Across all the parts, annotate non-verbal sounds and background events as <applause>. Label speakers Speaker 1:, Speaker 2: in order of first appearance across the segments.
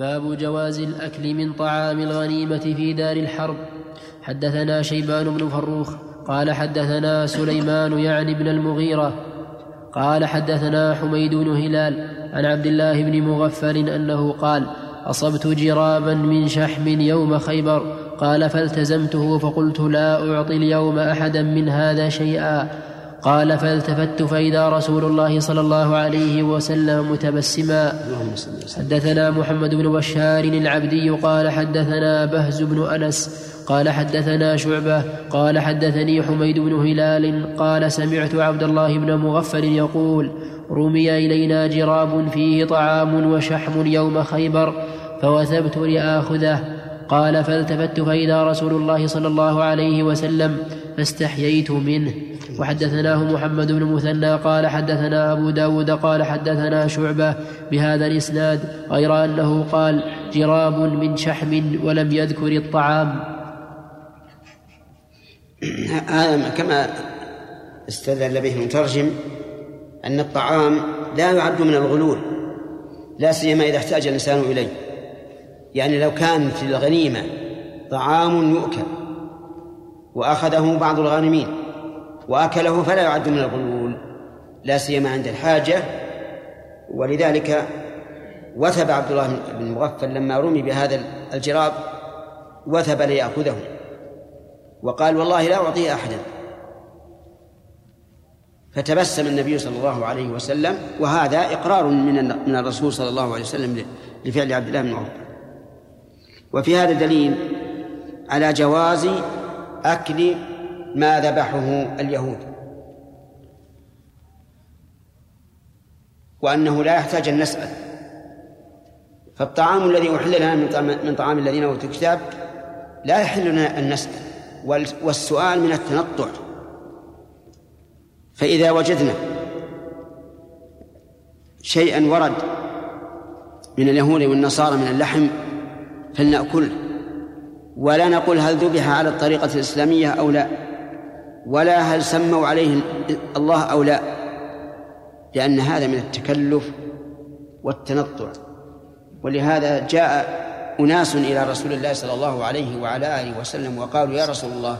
Speaker 1: باب جواز الأكل من طعام الغنيمة في دار الحرب. حدثنا شيبان بن فروخ قال حدثنا سليمان يعني بن المغيرة قال حدثنا حميد بن هلال عن عبد الله بن مغفل أنه قال أصبت جرابا من شحم يوم خيبر قال فالتزمته فقلت لا أعطي اليوم احدا من هذا شيئا. قال فالتفت فإذا رسول الله صلى الله عليه وسلم متبسما. حدثنا محمد بن بشار العبدي قال حدثنا بهز بن أنس قال حدثنا شعبة قال حدثني حميد بن هلال قال سمعت عبد الله بن مغفل يقول رمي إلينا جراب فيه طعام وشحم يوم خيبر فوثبت لآخذه. قال فالتفت فإذا رسول الله صلى الله عليه وسلم فاستحييت منه. وحدثناه محمد بن مثنى قال حدثنا أبو داود قال حدثنا شعبة بهذا الإسناد غير أنه قال جراب من شحم ولم يذكر الطعام.
Speaker 2: هذا كما استدل به المترجم أن الطعام لا يعد من الغلول لا سيما إذا احتاج الإنسان إليه. يعني لو كان في الغنيمة طعام يؤكل وأخذه بعض الغانمين. وأكله فلا يعد من الغلول لا سيما عند الحاجة. ولذلك وثب عبد الله بن مغفل لما رمي بهذا الجراب وثب ليأخذه. وقال والله لا أعطيه أحدا. فتبسم النبي صلى الله عليه وسلم وهذا إقرار من من الرسول صلى الله عليه وسلم لفعل عبد الله بن عمر وفي هذا دليل على جواز أكل ما ذبحه اليهود. وأنه لا يحتاج أن نسأل. فالطعام الذي أحل لنا من طعام الذين أوتوا الكتاب لا يحل لنا أن نسأل. والسؤال من التنطع. فإذا وجدنا شيئا ورد من اليهود والنصارى من اللحم فلنأكله. ولا نقول هل ذبح على الطريقة الإسلامية أو لا. ولا هل سموا عليه الله أو لا؟ لأن هذا من التكلف والتنطع. ولهذا جاء أناس إلى رسول الله صلى الله عليه وعلى آله وسلم وقالوا يا رسول الله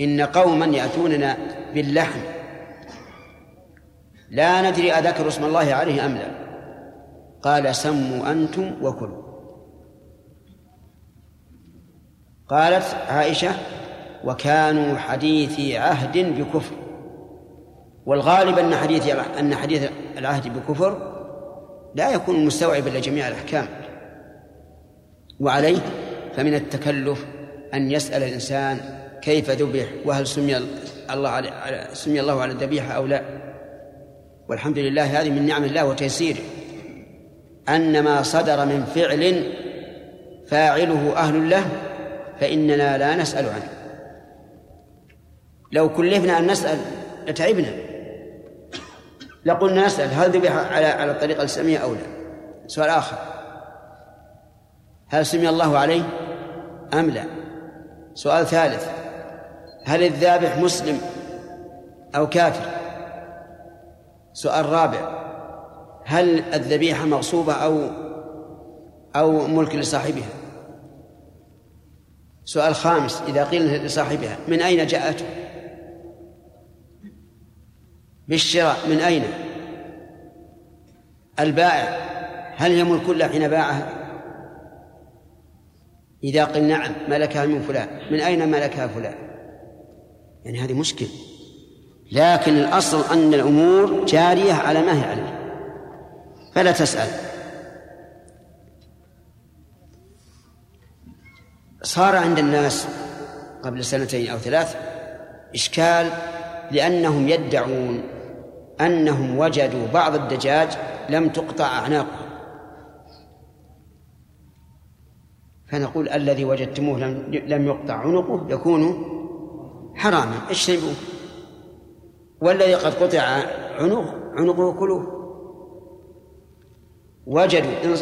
Speaker 2: إن قوما يأتوننا باللحم. لا ندري أذكر اسم الله عليه أم لا. قال سموا أنتم وكلوا. قالت عائشة وكانوا حديثي عهد بكفر. والغالب أن حديث أن حديث العهد بكفر لا يكون مستوعبا لجميع الأحكام. وعليه فمن التكلف أن يسأل الإنسان كيف ذبح وهل سمي الله على سمي الله على الذبيحة أو لا. والحمد لله هذه من نعم الله وتيسيره. أن ما صدر من فعل فاعله أهل له فإننا لا نسأل عنه. لو كلفنا أن نسأل لتعبنا. لقلنا نسأل هل ذبح على على الطريقة الإسلامية أو لا؟ سؤال آخر. هل سمي الله عليه أم لا؟ سؤال ثالث. هل الذابح مسلم أو كافر؟ سؤال رابع. هل الذبيحة مغصوبة أو أو ملك لصاحبها؟ سؤال خامس. إذا قيل لصاحبها من أين جاءته؟ بالشراء من أين؟ البائع. هل يملك له حين باعها إذا قل نعم ملكها من فلان. من أين ملكها فلان؟ يعني هذه مشكلة. لكن الأصل أن الأمور جارية على ما هي عليه. فلا تسأل. صار عند الناس قبل سنتين أو ثلاث إشكال لأنهم يدعون أنهم وجدوا بعض الدجاج لم تقطع أعناقه فنقول الذي وجدتموه لم, يقطع عنقه يكون حراما. اجتنبوه. والذي قد قطع عنق عنقه كلوه. وجدوا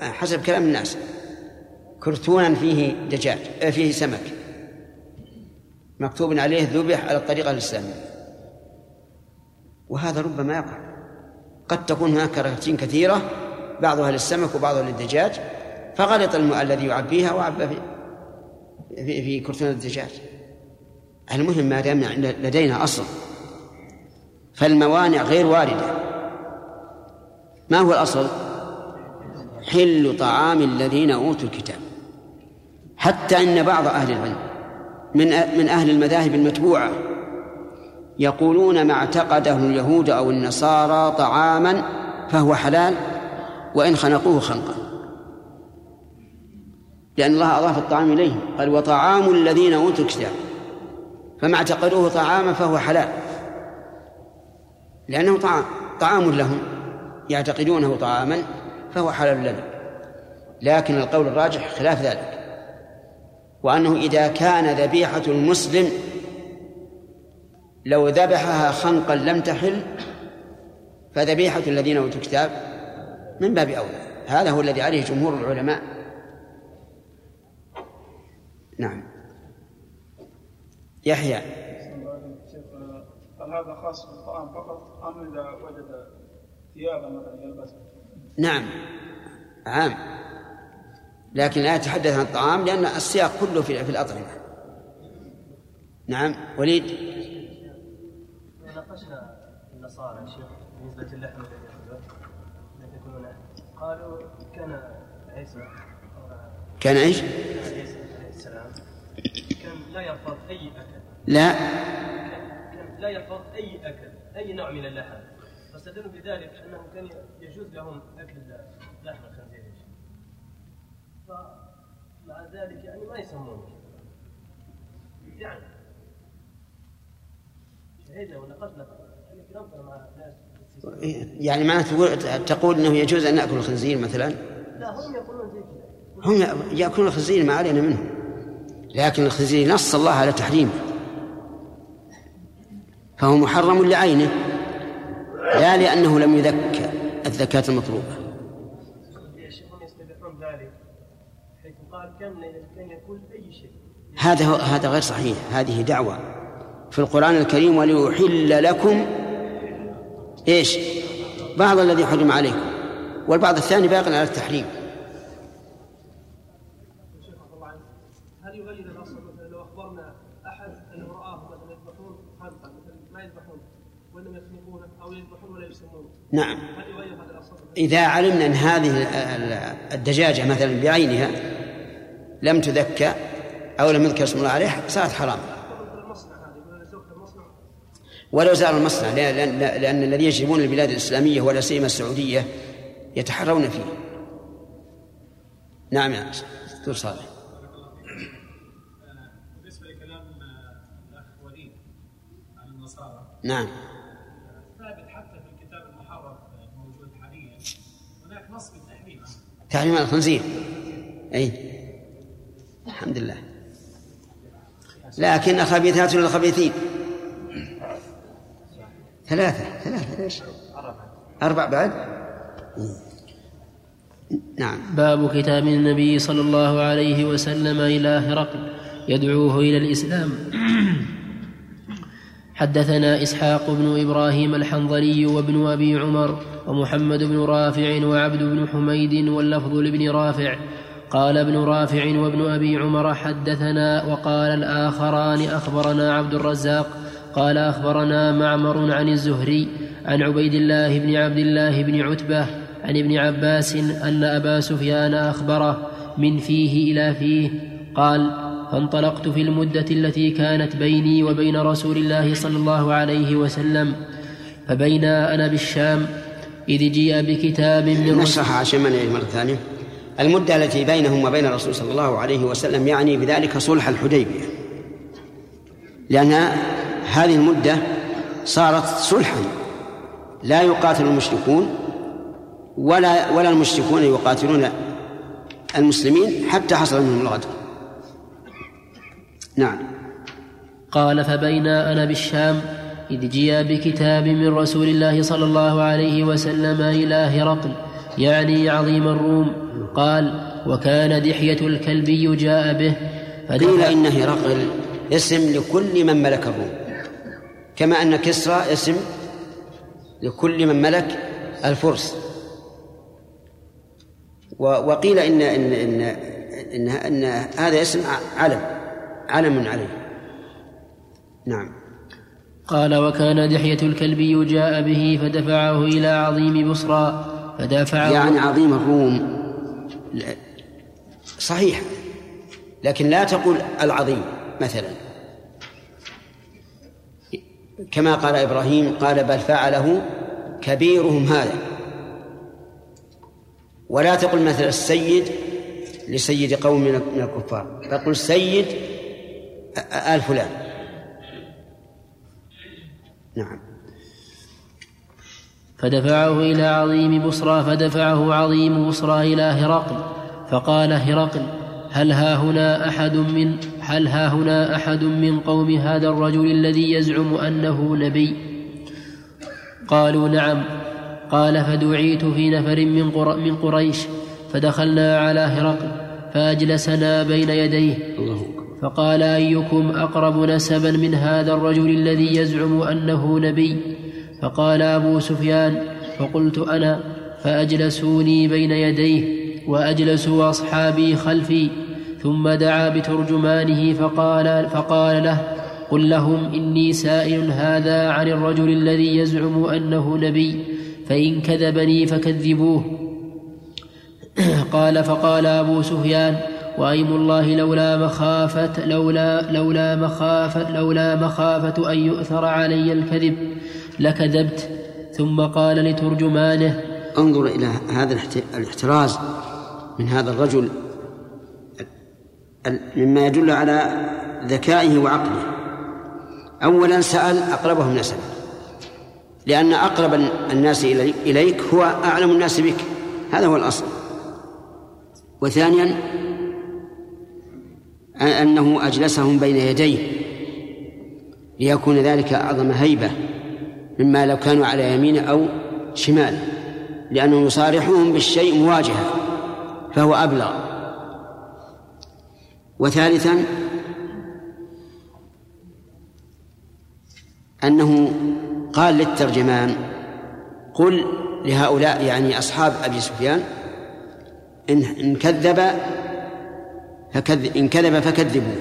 Speaker 2: حسب كلام الناس كرتونا فيه دجاج آه، فيه سمك. مكتوب عليه ذبح على الطريقة الإسلامية. وهذا ربما يقع. قد تكون هناك كراتين كثيرة بعضها للسمك وبعضها للدجاج فغلط الذي يعبيها وعبى في في, في كرتون الدجاج. المهم ما دام لدينا أصل. فالموانع غير واردة. ما هو الأصل؟ حل طعام الذين أوتوا الكتاب. حتى إن بعض أهل العلم من من أهل المذاهب المتبوعة يقولون ما اعتقده اليهود أو النصارى طعاما فهو حلال وإن خنقوه خنقا لأن الله أضاف الطعام إليه قال وطعام الذين أوتوا الكتاب. فما اعتقدوه طعاما فهو حلال. لأنه طعام طعام لهم. يعتقدونه طعاما فهو حلال لنا. لكن القول الراجح خلاف ذلك. وأنه إذا كان ذبيحة المسلم لو ذبحها خنقا لم تحل فذبيحة الذين أوتوا الكتاب من باب أولى. هذا هو الذي عليه جمهور العلماء. نعم. يحيى.
Speaker 3: هل هذا خاص بالطعام فقط أم إذا وجد ثيابا مثلا يلبسها؟
Speaker 2: نعم. عام. لكن لا يتحدث عن الطعام لأن السياق كله في, في الأطعمة. نعم. وليد؟
Speaker 4: ناقشنا النصارى شيخ بالنسبة للحم الذي يأكلون قالوا كان عيسى
Speaker 2: كان إيش؟
Speaker 4: عيسى عليه السلام. كان لا يرفض أي أكل.
Speaker 2: لا.
Speaker 4: كان لا يرفض أي أكل أي نوع من اللحم. فاستدلوا بذلك أنه كان يجوز لهم أكل لحم الخنزير. فمع ذلك يعني ما يسمونه. يعني شهدنا وناقشنا الكلام مع ناس
Speaker 2: يعني معناته تقول إنه يجوز أن نأكل الخنزير مثلا؟
Speaker 4: لا هم يقولون زي كذا.
Speaker 2: هم يأكلون الخنزير ما علينا منهم لكن الخنزير نص الله على تحريمه فهو محرم لعينه لا لأنه لم يذك الزكاة المطلوبة. هذا هو- هذا غير صحيح. هذه دعوة. في القرآن الكريم وليحل لكم إيش؟ بعض الذي حرم عليكم والبعض الثاني باق على التحريم نعم؟ إذا علمنا أن هذه ال- الدجاجة مثلا بعينها لم تذكى أو لم يذكر اسم الله عليها صارت حرام
Speaker 3: مثل المصنع هذا يقول زوجة المصنع
Speaker 2: ولو زار المصنع لأن, لأن, الذين يجربون البلاد الإسلامية ولا سيما السعودية يتحرون فيه. نعم يا دكتور صالح.
Speaker 5: بالنسبة لكلام الأخ وليد عن النصارى
Speaker 2: نعم.
Speaker 5: ثابت حتى في الكتاب المحرر الموجود حاليا هناك نص بالتحريم
Speaker 2: تحريم الخنزير. أي. الحمد لله. لكن الخبيثات للخبيثين ثلاثة ثلاثة ليش؟ أربع بعد؟ نعم.
Speaker 1: باب كتاب النبي صلى الله عليه وسلم إلى هرقل يدعوه إلى الإسلام. حدثنا إسحاق بن إبراهيم الحنظلي وابن أبي عمر ومحمد بن رافع وعبد بن حميد واللفظ لابن رافع. قال ابن رافع وابن أبي عمر حدثنا وقال الآخران أخبرنا عبد الرزاق قال أخبرنا معمر عن الزهري عن عبيد الله بن عبد الله بن عتبة عن ابن عباس أن أبا سفيان أخبره من فيه إلى فيه قال فانطلقت في المدة التي كانت بيني وبين رسول الله صلى الله عليه وسلم فبينا أنا بالشام إذ جيء بكتاب من
Speaker 2: نشرح عشان ما مرة ثانية. المدة التي بينهم وبين الرسول صلى الله عليه وسلم يعني بذلك صلح الحديبية. لأن هذه المدة صارت صلحا. لا يقاتل المشركون ولا ولا المشركون يقاتلون المسلمين حتى حصل منهم الغدر. نعم.
Speaker 1: قال فبينا أنا بالشام إذ جيء بكتاب من رسول الله صلى الله عليه وسلم إلى هرقل يعني عظيم الروم. قال وكان دحية الكلبي جاء به
Speaker 2: قيل إن هرقل اسم لكل من ملك الروم. كما أن كسرى اسم لكل من ملك الفرس. وقيل إن إن إن إن, إن هذا اسم علم علم عليه. نعم.
Speaker 1: قال وكان دحية الكلبي جاء به فدفعه إلى عظيم بصرى فدافعه
Speaker 2: يعني عظيم الروم. صحيح لكن لا تقول العظيم مثلا. كما قال إبراهيم قال بل فعله كبيرهم هذا. ولا تقل مثل السيد لسيد قوم من الكفار تقول سيد آل فلان. نعم.
Speaker 1: فدفعه إلى عظيم بصرى فدفعه عظيم بصرى إلى هرقل فقال هرقل هل ها هنا أحد من هل ها هنا أحد من قوم هذا الرجل الذي يزعم أنه نبي؟ قالوا نعم. قال فدعيت في نفر من, قر من قريش فدخلنا على هرقل فأجلسنا بين يديه. فقال أيكم أقرب نسبا من هذا الرجل الذي يزعم أنه نبي؟ فقال أبو سفيان فقلت أنا فأجلسوني بين يديه وأجلسوا أصحابي خلفي. ثم دعا بترجمانه فقال, فقال له قل لهم إني سائل هذا عن الرجل الذي يزعم أنه نبي فإن كذبني فكذبوه. <clears throat> قال فقال أبو سفيان وأيم الله لولا مخافة لولا لولا مخافة لولا مخافة أن يؤثر علي الكذب لكذبت. ثم قال لترجمانه
Speaker 2: انظر إلى هذا الاحتراز من هذا الرجل مما يدل على ذكائه وعقله. أولا سأل أقربهم نسبا لأن أقرب الناس إليك هو أعلم الناس بك. هذا هو الأصل. وثانيا أنه أجلسهم بين يديه ليكون ذلك أعظم هيبة مما لو كانوا على يمينه أو شماله لأنه يصارحهم بالشيء مواجهة فهو أبلغ. وثالثا أنه قال للترجمان قل لهؤلاء يعني أصحاب أبي سفيان إن إن كذب فكذب إن كذب فكذبوه.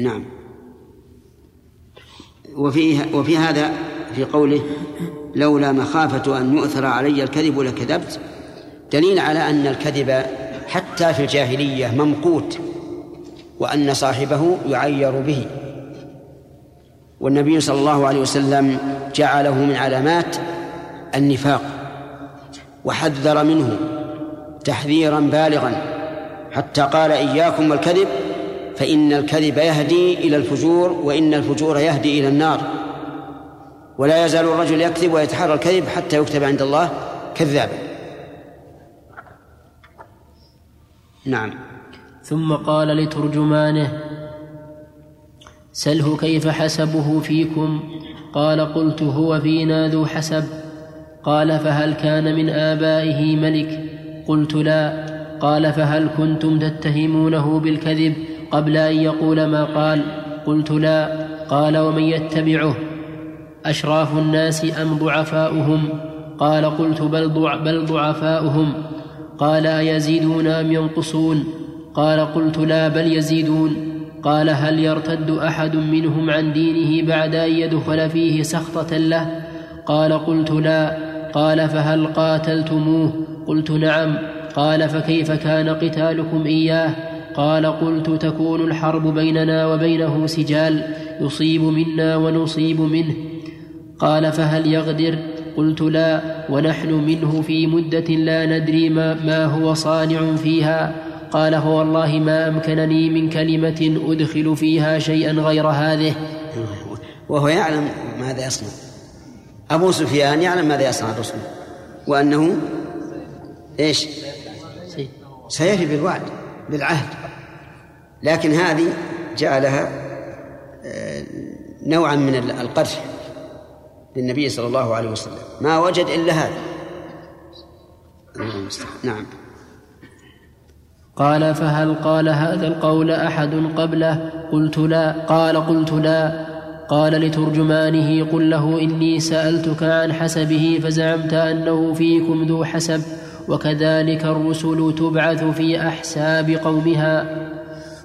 Speaker 2: نعم. وفي وفي هذا في قوله لولا مخافة أن يؤثر علي الكذب لكذبت دليل على أن الكذب حتى في الجاهلية ممقوت وأن صاحبه يعير به. والنبي صلى الله عليه وسلم جعله من علامات النفاق وحذر منه تحذيرا بالغا حتى قال إياكم والكذب فإن الكذب يهدي إلى الفجور وإن الفجور يهدي إلى النار. ولا يزال الرجل يكذب ويتحرى الكذب حتى يكتب عند الله كذابا. نعم.
Speaker 1: ثم قال لترجمانه سله كيف حسبه فيكم؟ قال قلت هو فينا ذو حسب. قال فهل كان من آبائه ملك؟ قلت لا. قال فهل كنتم تتهمونه بالكذب قبل أن يقول ما قال؟ قلت لا. قال ومن يتبعه أشراف الناس أم ضعفاؤهم؟ قال قلت بل, بل ضعفاؤهم. قال أيزيدون أم ينقصون؟ قال قلت لا بل يزيدون. قال هل يرتد أحد منهم عن دينه بعد أن يدخل فيه سخطة له؟ قال قلت لا. قال فهل قاتلتموه؟ قلت نعم. قال فكيف كان قتالكم إياه؟ قال قلت تكون الحرب بيننا وبينه سجال يصيب منا ونصيب منه. قال فهل يغدر؟ قلت لا ونحن منه في مدة لا ندري ما, ما هو صانع فيها. قال فوالله ما أمكنني من كلمة أدخل فيها شيئا غير هذه.
Speaker 2: وهو يعلم ماذا يصنع. أبو سفيان يعلم ماذا يصنع الرسول. وأنه إيش؟ سيفي بالوعد بالعهد. لكن هذه جعلها آه، نوعا من القدح للنبي صلى الله عليه وسلم. ما وجد إلا هذا. نعم.
Speaker 1: قال فهل قال هذا القول أحد قبله؟ قلت لا. قال قلت لا. قال لترجمانه قل له إني سألتك عن حسبه فزعمت أنه فيكم ذو حسب وكذلك الرسل تبعث في أحساب قومها.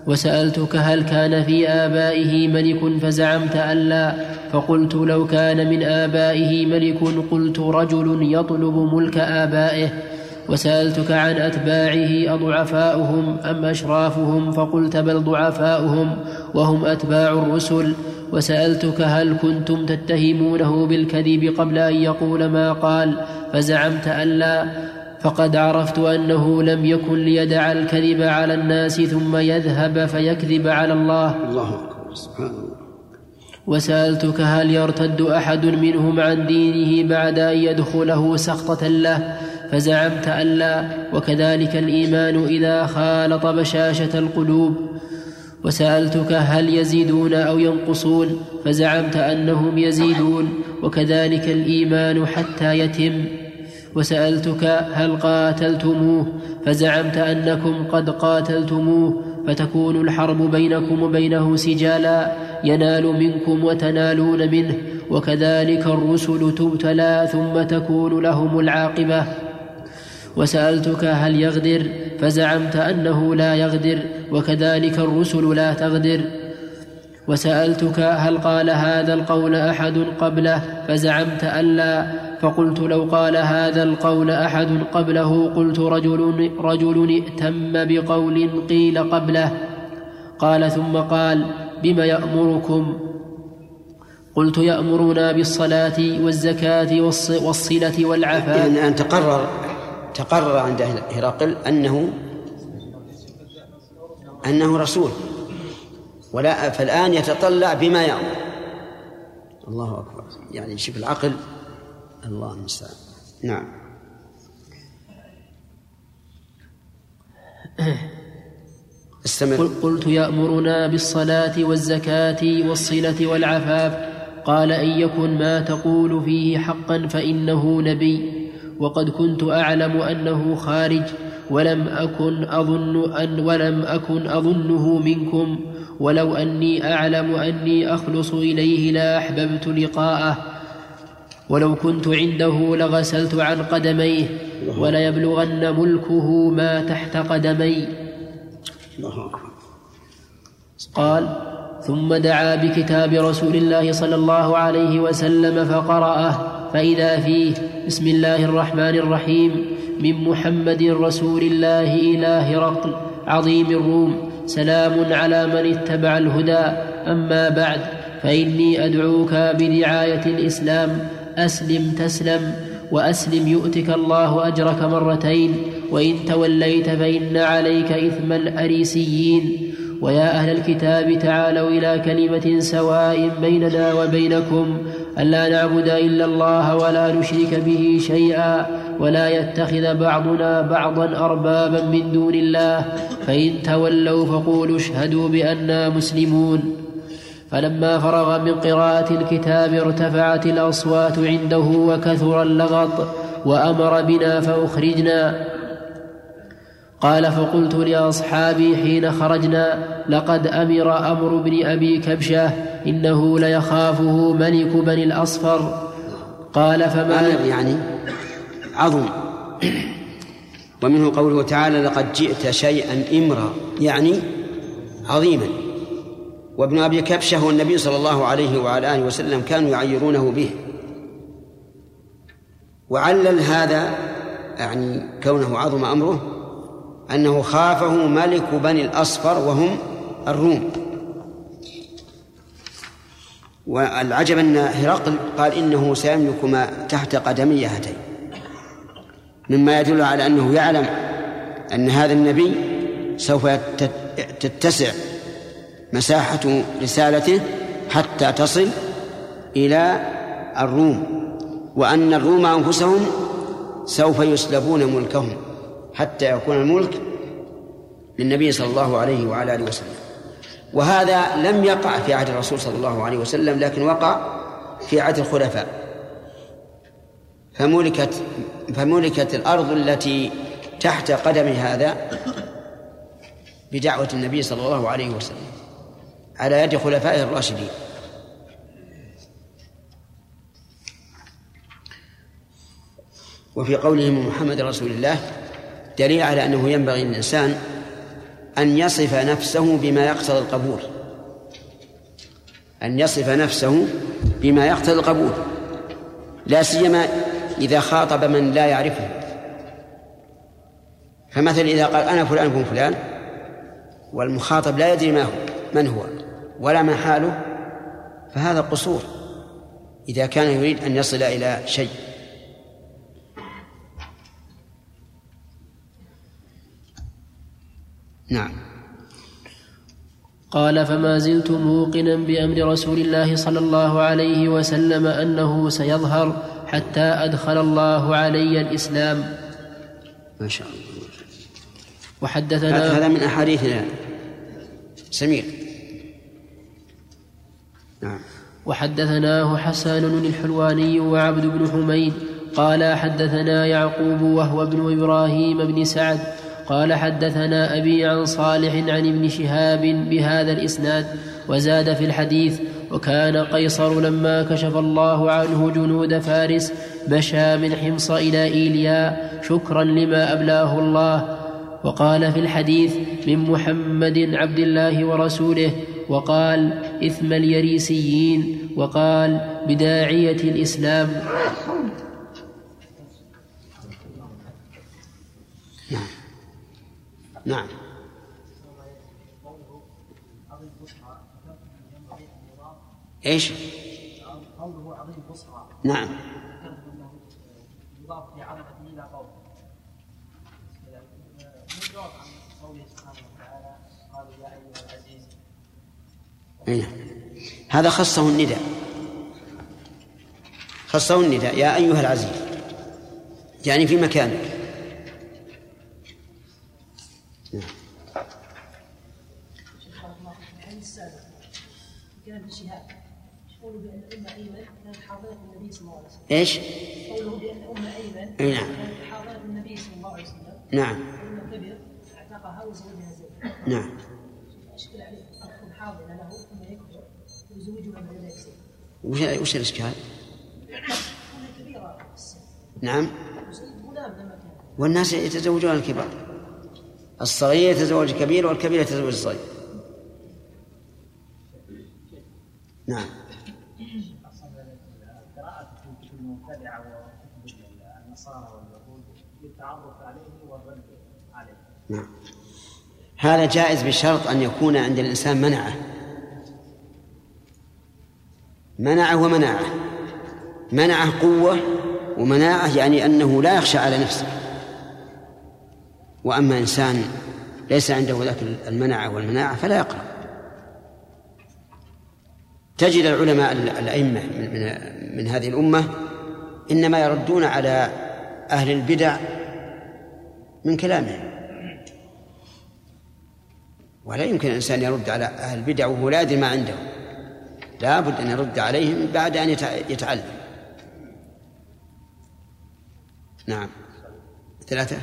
Speaker 1: وسألتك هل كان في آبائه ملك فزعمت أن لا فقلت لو كان من آبائه ملك قلت رجل يطلب ملك آبائه. وسألتك عن أتباعه أضعفاؤهم أم أشرافهم فقلت بل ضعفاؤهم وهم أتباع الرسل. وسألتك هل كنتم تتهمونه بالكذب قبل أن يقول ما قال فزعمت أن لا فقد عرفت أنه لم يكن ليدع الكذب على الناس ثم يذهب فيكذب على الله.
Speaker 2: الله أكبر سبحان الله.
Speaker 1: وسألتك هل يرتد أحد منهم عن دينه بعد أن يدخله سخطة له؟ فزعمت أن لا. وكذلك الإيمان إذا خالط بشاشة القلوب. وسألتك هل يزيدون أو ينقصون؟ فزعمت أنهم يزيدون. وكذلك الإيمان حتى يتم. وسألتك هل قاتلتموه فزعمت أنكم قد قاتلتموه فتكون الحرب بينكم وبينه سجالا ينال منكم وتنالون منه وكذلك الرسل تبتلى ثم تكون لهم العاقبة. وسألتك هل يغدر فزعمت أنه لا يغدر وكذلك الرسل لا تغدر. وسألتك هل قال هذا القول أحد قبله فزعمت أن لا. فقلت لو قال هذا القول أحد قبله قلت رجل رجل ائتم بقول قيل قبله. قال ثم قال بم يأمركم؟ قلت يأمرنا بالصلاة والزكاة والصلة والعفاف.
Speaker 2: يعني أن تقرر تقرر عند هرقل أنه أنه رسول. ولا فالآن يتطلع بما يأمر. الله أكبر. يعني شوف العقل الله المستعان. نعم. <clears throat> استمر.
Speaker 1: قلت يأمرنا بالصلاة والزكاة والصلة والعفاف. قال إن يكن ما تقول فيه حقا فإنه نبي. وقد كنت أعلم أنه خارج. ولم أكن أظن أن ولم أكن أظنه منكم. ولو أني أعلم أني أخلص إليه لأحببت لقاءه. ولو كنت عنده لغسلت عن قدميه وليبلغن ملكه ما تحت قدمي. قال ثم دعا بكتاب رسول الله صلى الله عليه وسلم فقرأه فإذا فيه بسم الله الرحمن الرحيم من محمد رسول الله إلى هرقل عظيم الروم سلام على من اتبع الهدى أما بعد فإني أدعوك بدعاية الإسلام أسلم تسلم وأسلم يؤتك الله أجرك مرتين وإن توليت فإن عليك إثم الأريسيين. ويا أهل الكتاب تعالوا إلى كلمة سواء بيننا وبينكم ألا نعبد إلا الله ولا نشرك به شيئا ولا يتخذ بعضنا بعضا أربابا من دون الله. فإن تولوا فقولوا اشهدوا بأننا مسلمون. فلما فرغ من قراءة الكتاب ارتفعت الأصوات عنده وكثر اللغط وأمر بنا فأخرجنا. قال فقلت لأصحابي حين خرجنا لقد أمر أمر ابن أبي كبشة إنه ليخافه ملك بني الأصفر. قال فما
Speaker 2: أمر يعني عظم. ومنه قوله تعالى لقد جئت شيئا امرا. يعني عظيما. وابن أبي كبشة والنبي صلى الله عليه وعلى آله وسلم كانوا يعيرونه به. وعلل هذا يعني كونه عظم أمره أنه خافه ملك بني الأصفر وهم الروم. والعجب أن هرقل قال إنه سيملك ما تحت قدمي هاتين. مما يدل على أنه يعلم أن هذا النبي سوف تتسع مساحة رسالته حتى تصل إلى الروم وأن الروم أنفسهم سوف يسلبون ملكهم حتى يكون الملك للنبي صلى الله عليه وعلى آله وسلم. وهذا لم يقع في عهد الرسول صلى الله عليه وسلم لكن وقع في عهد الخلفاء. فملكت فملكت الأرض التي تحت قدم هذا بدعوة النبي صلى الله عليه وسلم. على يد خلفائه الراشدين. وفي قوله من محمد رسول الله دليل على أنه ينبغي للإنسان أن يصف نفسه بما يقتضي القبول. أن يصف نفسه بما يقتضي القبول لا سيما إذا خاطب من لا يعرفه. فمثلا إذا قال أنا فلان بن فلان والمخاطب لا يدري ما هو من هو؟ ولا ما حاله فهذا قصور. إذا كان يريد أن يصل إلى شيء. نعم.
Speaker 1: قال فما زلت موقنا بأمر رسول الله صلى الله عليه وسلم أنه سيظهر حتى أدخل الله علي الإسلام.
Speaker 2: ما شاء الله.
Speaker 1: وحدثنا
Speaker 2: هذا من احاديث سمير. نعم.
Speaker 1: وحدثناه حسان الحلواني وعبد بن حميد قال حدثنا يعقوب وهو ابن إبراهيم بن سعد قال حدثنا أبي عن صالح عن ابن شهاب بهذا الإسناد وزاد في الحديث وكان قيصر لما كشف الله عنه جنود فارس مشى من حمص إلى إيليا شكرا لما أبلاه الله. وقال في الحديث من محمد عبد الله ورسوله وقال إثم اليريسيين. وقال بداعية الإسلام.
Speaker 2: نعم. إيش؟
Speaker 5: قوله عظيم بصرى
Speaker 2: نعم
Speaker 5: يضاف لعظمته إلى قوله من جواب عن قوله سبحانه وتعالى قال يا ايها العزيز
Speaker 2: أي نعم. هذا خصه النداء خصه النداء يا أيها العزيز يعني في مكانك
Speaker 6: إيش؟ قوله بان ام ايمن
Speaker 2: أي نعم.
Speaker 6: حاضره النبي صلى الله عليه وسلم
Speaker 2: نعم
Speaker 6: كبر اعتقها
Speaker 2: نعم
Speaker 6: اشكل عليه اخ حاضر له ثم يكبر ويزوجها بعد ذلك زيد
Speaker 2: وش وش الإشكال؟ نعم. والناس يتزوجون الكبار. الصغير يتزوج الكبير والكبير يتزوج الصغير. نعم. نعم. هذا جائز بشرط أن يكون عند الإنسان منعة. منعه ومناعة. منعه قوة ومناعة يعني أنه لا يخشى على نفسه. وأما إنسان ليس عنده ذاك المنعة والمناعة فلا يقرأ. تجد العلماء الأئمة من, من, هذه الأمة إنما يردون على أهل البدع من كلامهم. ولا يمكن الإنسان يرد على أهل البدع وهو لا يدري ما عنده. لا بد أن يرد عليهم بعد أن يتع- يتعلم. نعم. ثلاثة.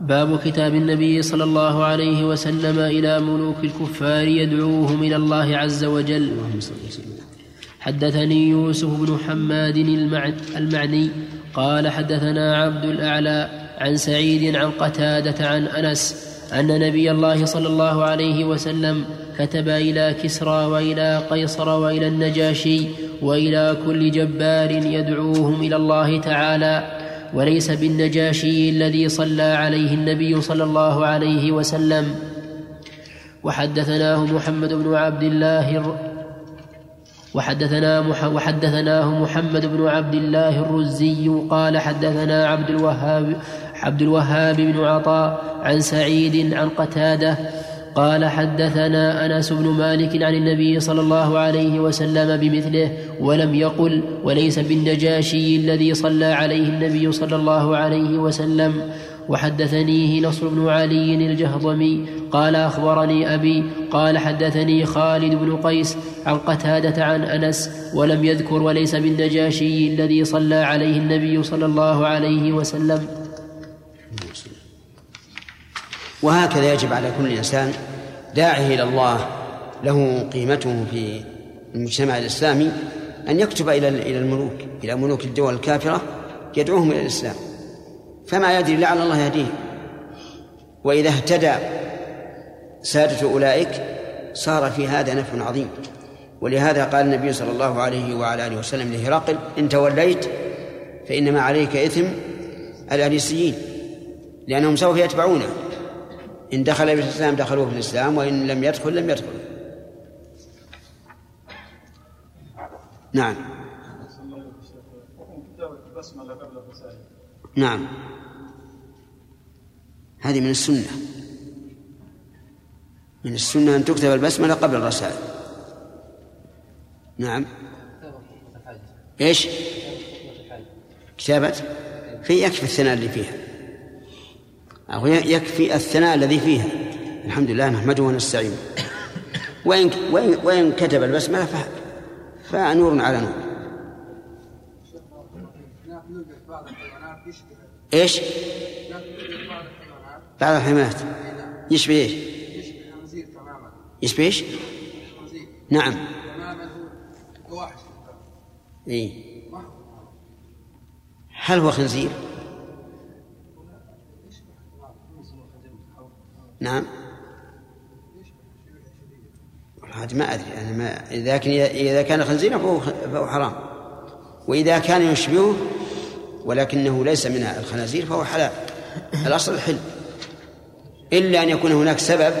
Speaker 1: باب كتاب النبي صلى الله عليه وسلم إلى ملوك الكفار يدعوهم إلى الله عز وجل.
Speaker 2: اللهم صل وسلم
Speaker 1: حدثني يوسف بن حماد المعن المعني قال حدثنا عبد الأعلى عن سعيد عن قتادة عن أنس أن نبي الله صلى الله عليه وسلم كتب إلى كسرى وإلى قيصر وإلى النجاشي وإلى كل جبار يدعوهم إلى الله تعالى وليس بالنجاشي الذي صلى عليه النبي صلى الله عليه وسلم. وحدثناه محمد بن عبد الله وحدثنا وحدثناه محمد بن عبد الله الرزي قال حدثنا عبد الوهاب عبد الوهاب بن عطاء عن سعيد عن قتادة قال حدثنا أنس بن مالك عن النبي صلى الله عليه وسلم بمثله ولم يقل وليس بالنجاشي الذي صلى عليه النبي صلى الله عليه وسلم. وحدثنيه نصر بن علي الجهضمي قال أخبرني أبي قال حدثني خالد بن قيس عن قتادة عن أنس ولم يذكر وليس بالنجاشي الذي صلى عليه النبي صلى الله عليه وسلم.
Speaker 2: وهكذا يجب على كل إنسان داعي إلى الله له قيمته في المجتمع الإسلامي أن يكتب إلى إلى الملوك إلى ملوك الدول الكافرة يدعوهم إلى الإسلام. فما يدري لعل الله يهديه. وإذا اهتدى سادة أولئك صار في هذا نفع عظيم. ولهذا قال النبي صلى الله عليه وعلى آله وسلم لهرقل إن توليت فإنما عليك إثم الأريسيين لأنهم سوف يتبعونه. إن دخل في الإسلام دخلوا في الإسلام وإن لم يدخل لم يدخل. نعم. نعم. هذه من السنة. من السنة أن تكتب البسملة قبل الرسائل. نعم. إيش؟ كتابة؟ في يكفي الثناء اللي فيها. يكفي الثناء الذي فيها الحمد لله نحمده ونستعينه وإن وإن وإن كتب البسملة فنور على نور إيش؟ بعض الحيوانات يشبه إيش؟ يشبه إيش؟ نعم اي هل هو خنزير؟ نعم. هذا ما أدري أنا ما لكن إذا كان خنزيرا فهو فهو حرام. وإذا كان يشبهه ولكنه ليس من الخنازير فهو حلال. الأصل الحل. إلا أن يكون هناك سبب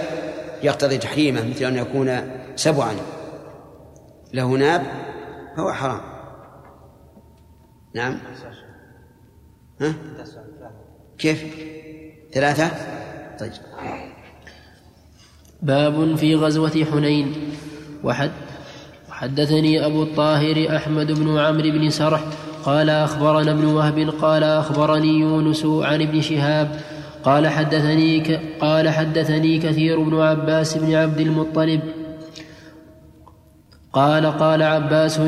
Speaker 2: يقتضي تحريمه مثل أن يكون سبعا له ناب فهو حرام. نعم. ها؟ كيف؟ ثلاثة؟ طيب.
Speaker 1: باب في غزوة حنين. وحد وحدثني أبو الطاهر أحمد بن عمرو بن سرح قال أخبرنا ابن وهب قال أخبرني يونس عن ابن شهاب قال حدثني قال حدثني كثير بن عباس بن عبد المطلب قال قال عباس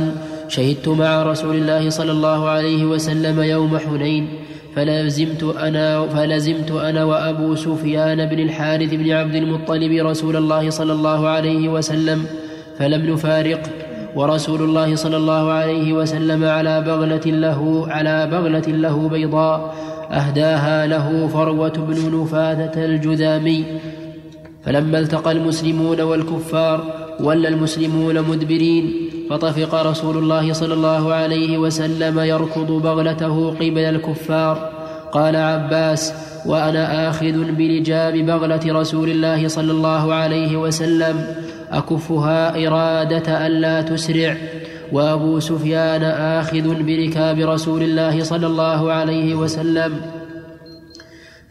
Speaker 1: شهدت مع رسول الله صلى الله عليه وسلم يوم حنين فلزمت أنا فلزمت أنا وأبو سفيان بن الحارث بن عبد المطلب رسول الله صلى الله عليه وسلم فلم نفارق. ورسول الله صلى الله عليه وسلم على بغلة له على بغلة له بيضاء أهداها له فروة بن نفاذة الجذامي. فلما التقى المسلمون والكفار ولى المسلمون مدبرين. فطفق رسول الله صلى الله عليه وسلم يركض بغلته قبل الكفار. قال عباس وأنا آخذ بلجام بغلة رسول الله صلى الله عليه وسلم أكفها إرادة ألا تسرع. وأبو سفيان آخذ بركاب رسول الله صلى الله عليه وسلم.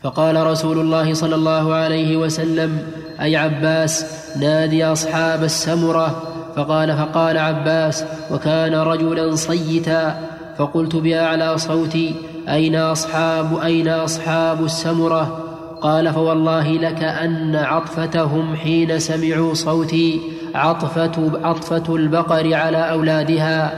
Speaker 1: فقال رسول الله صلى الله عليه وسلم أي عباس نادي أصحاب السمرة. فقال فقال عباس وكان رجلا صيتا. فقلت باعلى صوتي أين أصحاب أين أصحاب السمرة؟ قال فوالله لكأن عطفتهم حين سمعوا صوتي عطفة, عطفة البقر على أولادها.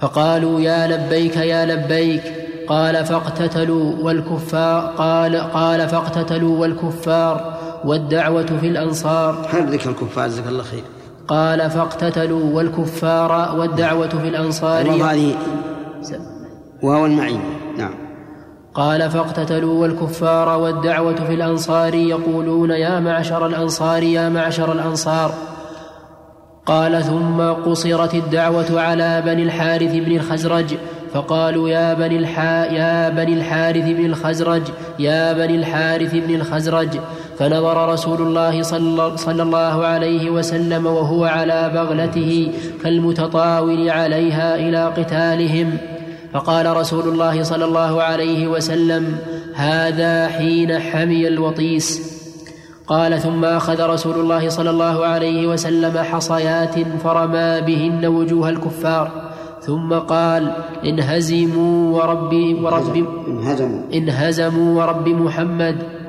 Speaker 1: فقالوا يا لبيك يا لبيك. قال فاقتتلوا والكفار. قال قال فاقتتلوا والكفار والدعوة في الأنصار.
Speaker 2: ذكر الكفار جزاك الله خير.
Speaker 1: قال فاقتتلوا والكفار والدعوة في الأنصار
Speaker 2: هذه وهو المعين. نعم.
Speaker 1: قال فاقتتلوا والكفار والدعوة في الأنصار يقولون يا معشر الأنصار يا معشر الأنصار. قال ثم قصرت الدعوة على بني الحارث بن الخزرج فقالوا يا بني الحا يا بني الحارث بن الخزرج يا بني الحارث بن الخزرج. فنظر رسول الله صلى, الله عليه وسلم وهو على بغلته كالمتطاول عليها إلى قتالهم. فقال رسول الله صلى الله عليه وسلم هذا حين حمي الوطيس. قال ثم أخذ رسول الله صلى الله عليه وسلم حصيات فرمى بهن وجوه الكفار. ثم قال انهزموا ورب ورب
Speaker 2: انهزموا
Speaker 1: ورب محمد.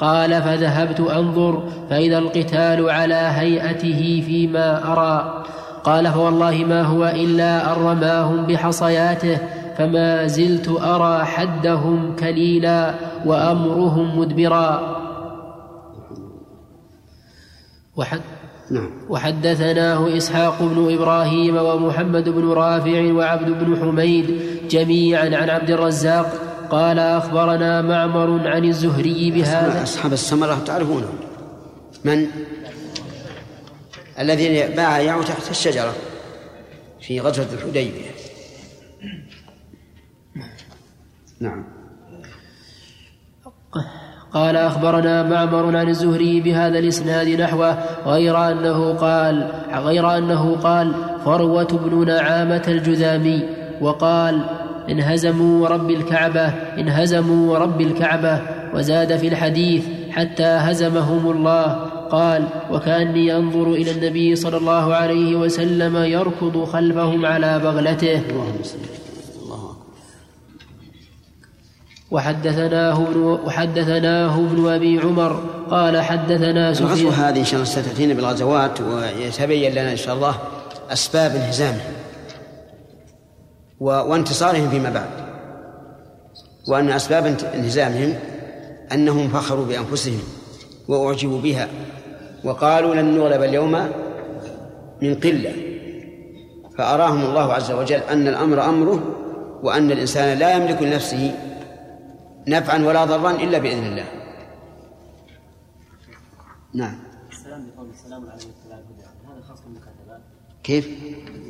Speaker 1: قال فذهبت أنظر فإذا القتال على هيئته فيما أرى. قال فوالله ما هو إلا أن رماهم بحصياته فما زلت أرى حدهم كليلا وأمرهم مدبرا. وحد
Speaker 2: نعم.
Speaker 1: وحدثناه إسحاق بن إبراهيم ومحمد بن رافع وعبد بن حميد جميعا عن عبد الرزاق قال أخبرنا معمر عن الزهري بهذا.
Speaker 2: أصحاب السمرة تعرفونهم من؟ الذي بايعوا تحت الشجرة في غزوة الحديبية. نعم.
Speaker 1: قال أخبرنا معمر عن الزهري بهذا الإسناد نحوه غير أنه قال غير أنه قال فروة بن نعامة الجذامي وقال انهزموا ورب الكعبة انهزموا ورب الكعبة. وزاد في الحديث حتى هزمهم الله. قال وكأني أنظر إلى النبي صلى الله عليه وسلم يركض خلفهم على بغلته. وحدثناه ابن وحدثناه ابن أبي عمر. قال حدثنا سفيان.
Speaker 2: هذه إن شاء الله ستأتينا بالغزوات ويتبين لنا إن شاء الله أسباب انهزامهم وانتصارهم فيما بعد. وأن أسباب انهزامهم أنهم فخروا بأنفسهم وأعجبوا بها وقالوا لن نغلب اليوم من قلة. فأراهم الله عز وجل أن الأمر أمره وأن الإنسان لا يملك لنفسه نفعا ولا ضرا إلا بإذن الله. نعم.
Speaker 5: السلام بقول السلام الهدى هذا خاص بالمكاتبات.
Speaker 2: كيف؟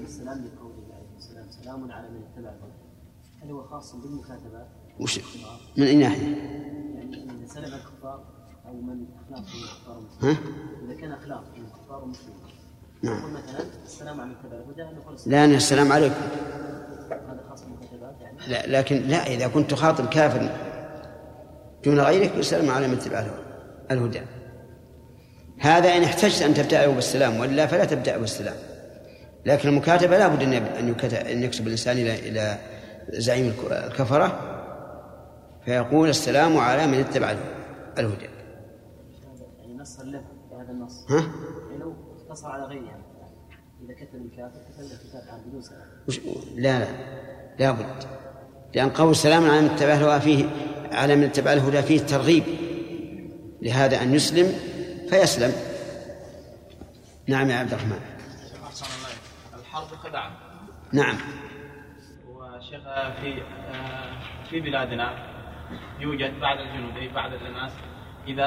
Speaker 5: السلام بقول عليه السلام سلام على من اتبع هل هو خاص بالمكاتبات؟
Speaker 2: وش؟ من أي ناحية؟
Speaker 5: يعني من سلم الكفار أو من أخلاق من الكفار؟ إذا كان أخلاق من الكفار والمسلمين
Speaker 2: نعم.
Speaker 5: نقول مثلا السلام على من اتبع الهدى
Speaker 2: لا أنا السلام عليكم.
Speaker 5: هذا خاص بالمكاتبات يعني؟
Speaker 2: لا لكن لا إذا كنت تخاطب كافر دون غيرك السلام على من اتبع الهدى. هذا إن احتجت أن تبدأه بالسلام وإلا فلا تبدأ بالسلام. لكن المكاتبة لا بد أن أن يكت- أن يكتب الإنسان إلى إلى زعيم الك- الكفرة فيقول السلام على من اتبع الهدى.
Speaker 5: يعني نص له بهذا النص.
Speaker 2: ها؟
Speaker 5: يعني لو اقتصر على غيره يعني إذا كتب الكافر كتب له كتاب عن بدون سلام
Speaker 2: وش- لا لا لا بد. لأن قول السلام على من اتبع الهدى فيه على من اتبع الهدى فيه ترغيب. لهذا أن يسلم فيسلم. نعم يا عبد الرحمن.
Speaker 7: الحرب خدعة
Speaker 2: نعم.
Speaker 7: وشيخ في في بلادنا يوجد بعض الجنود أي بعض الناس إذا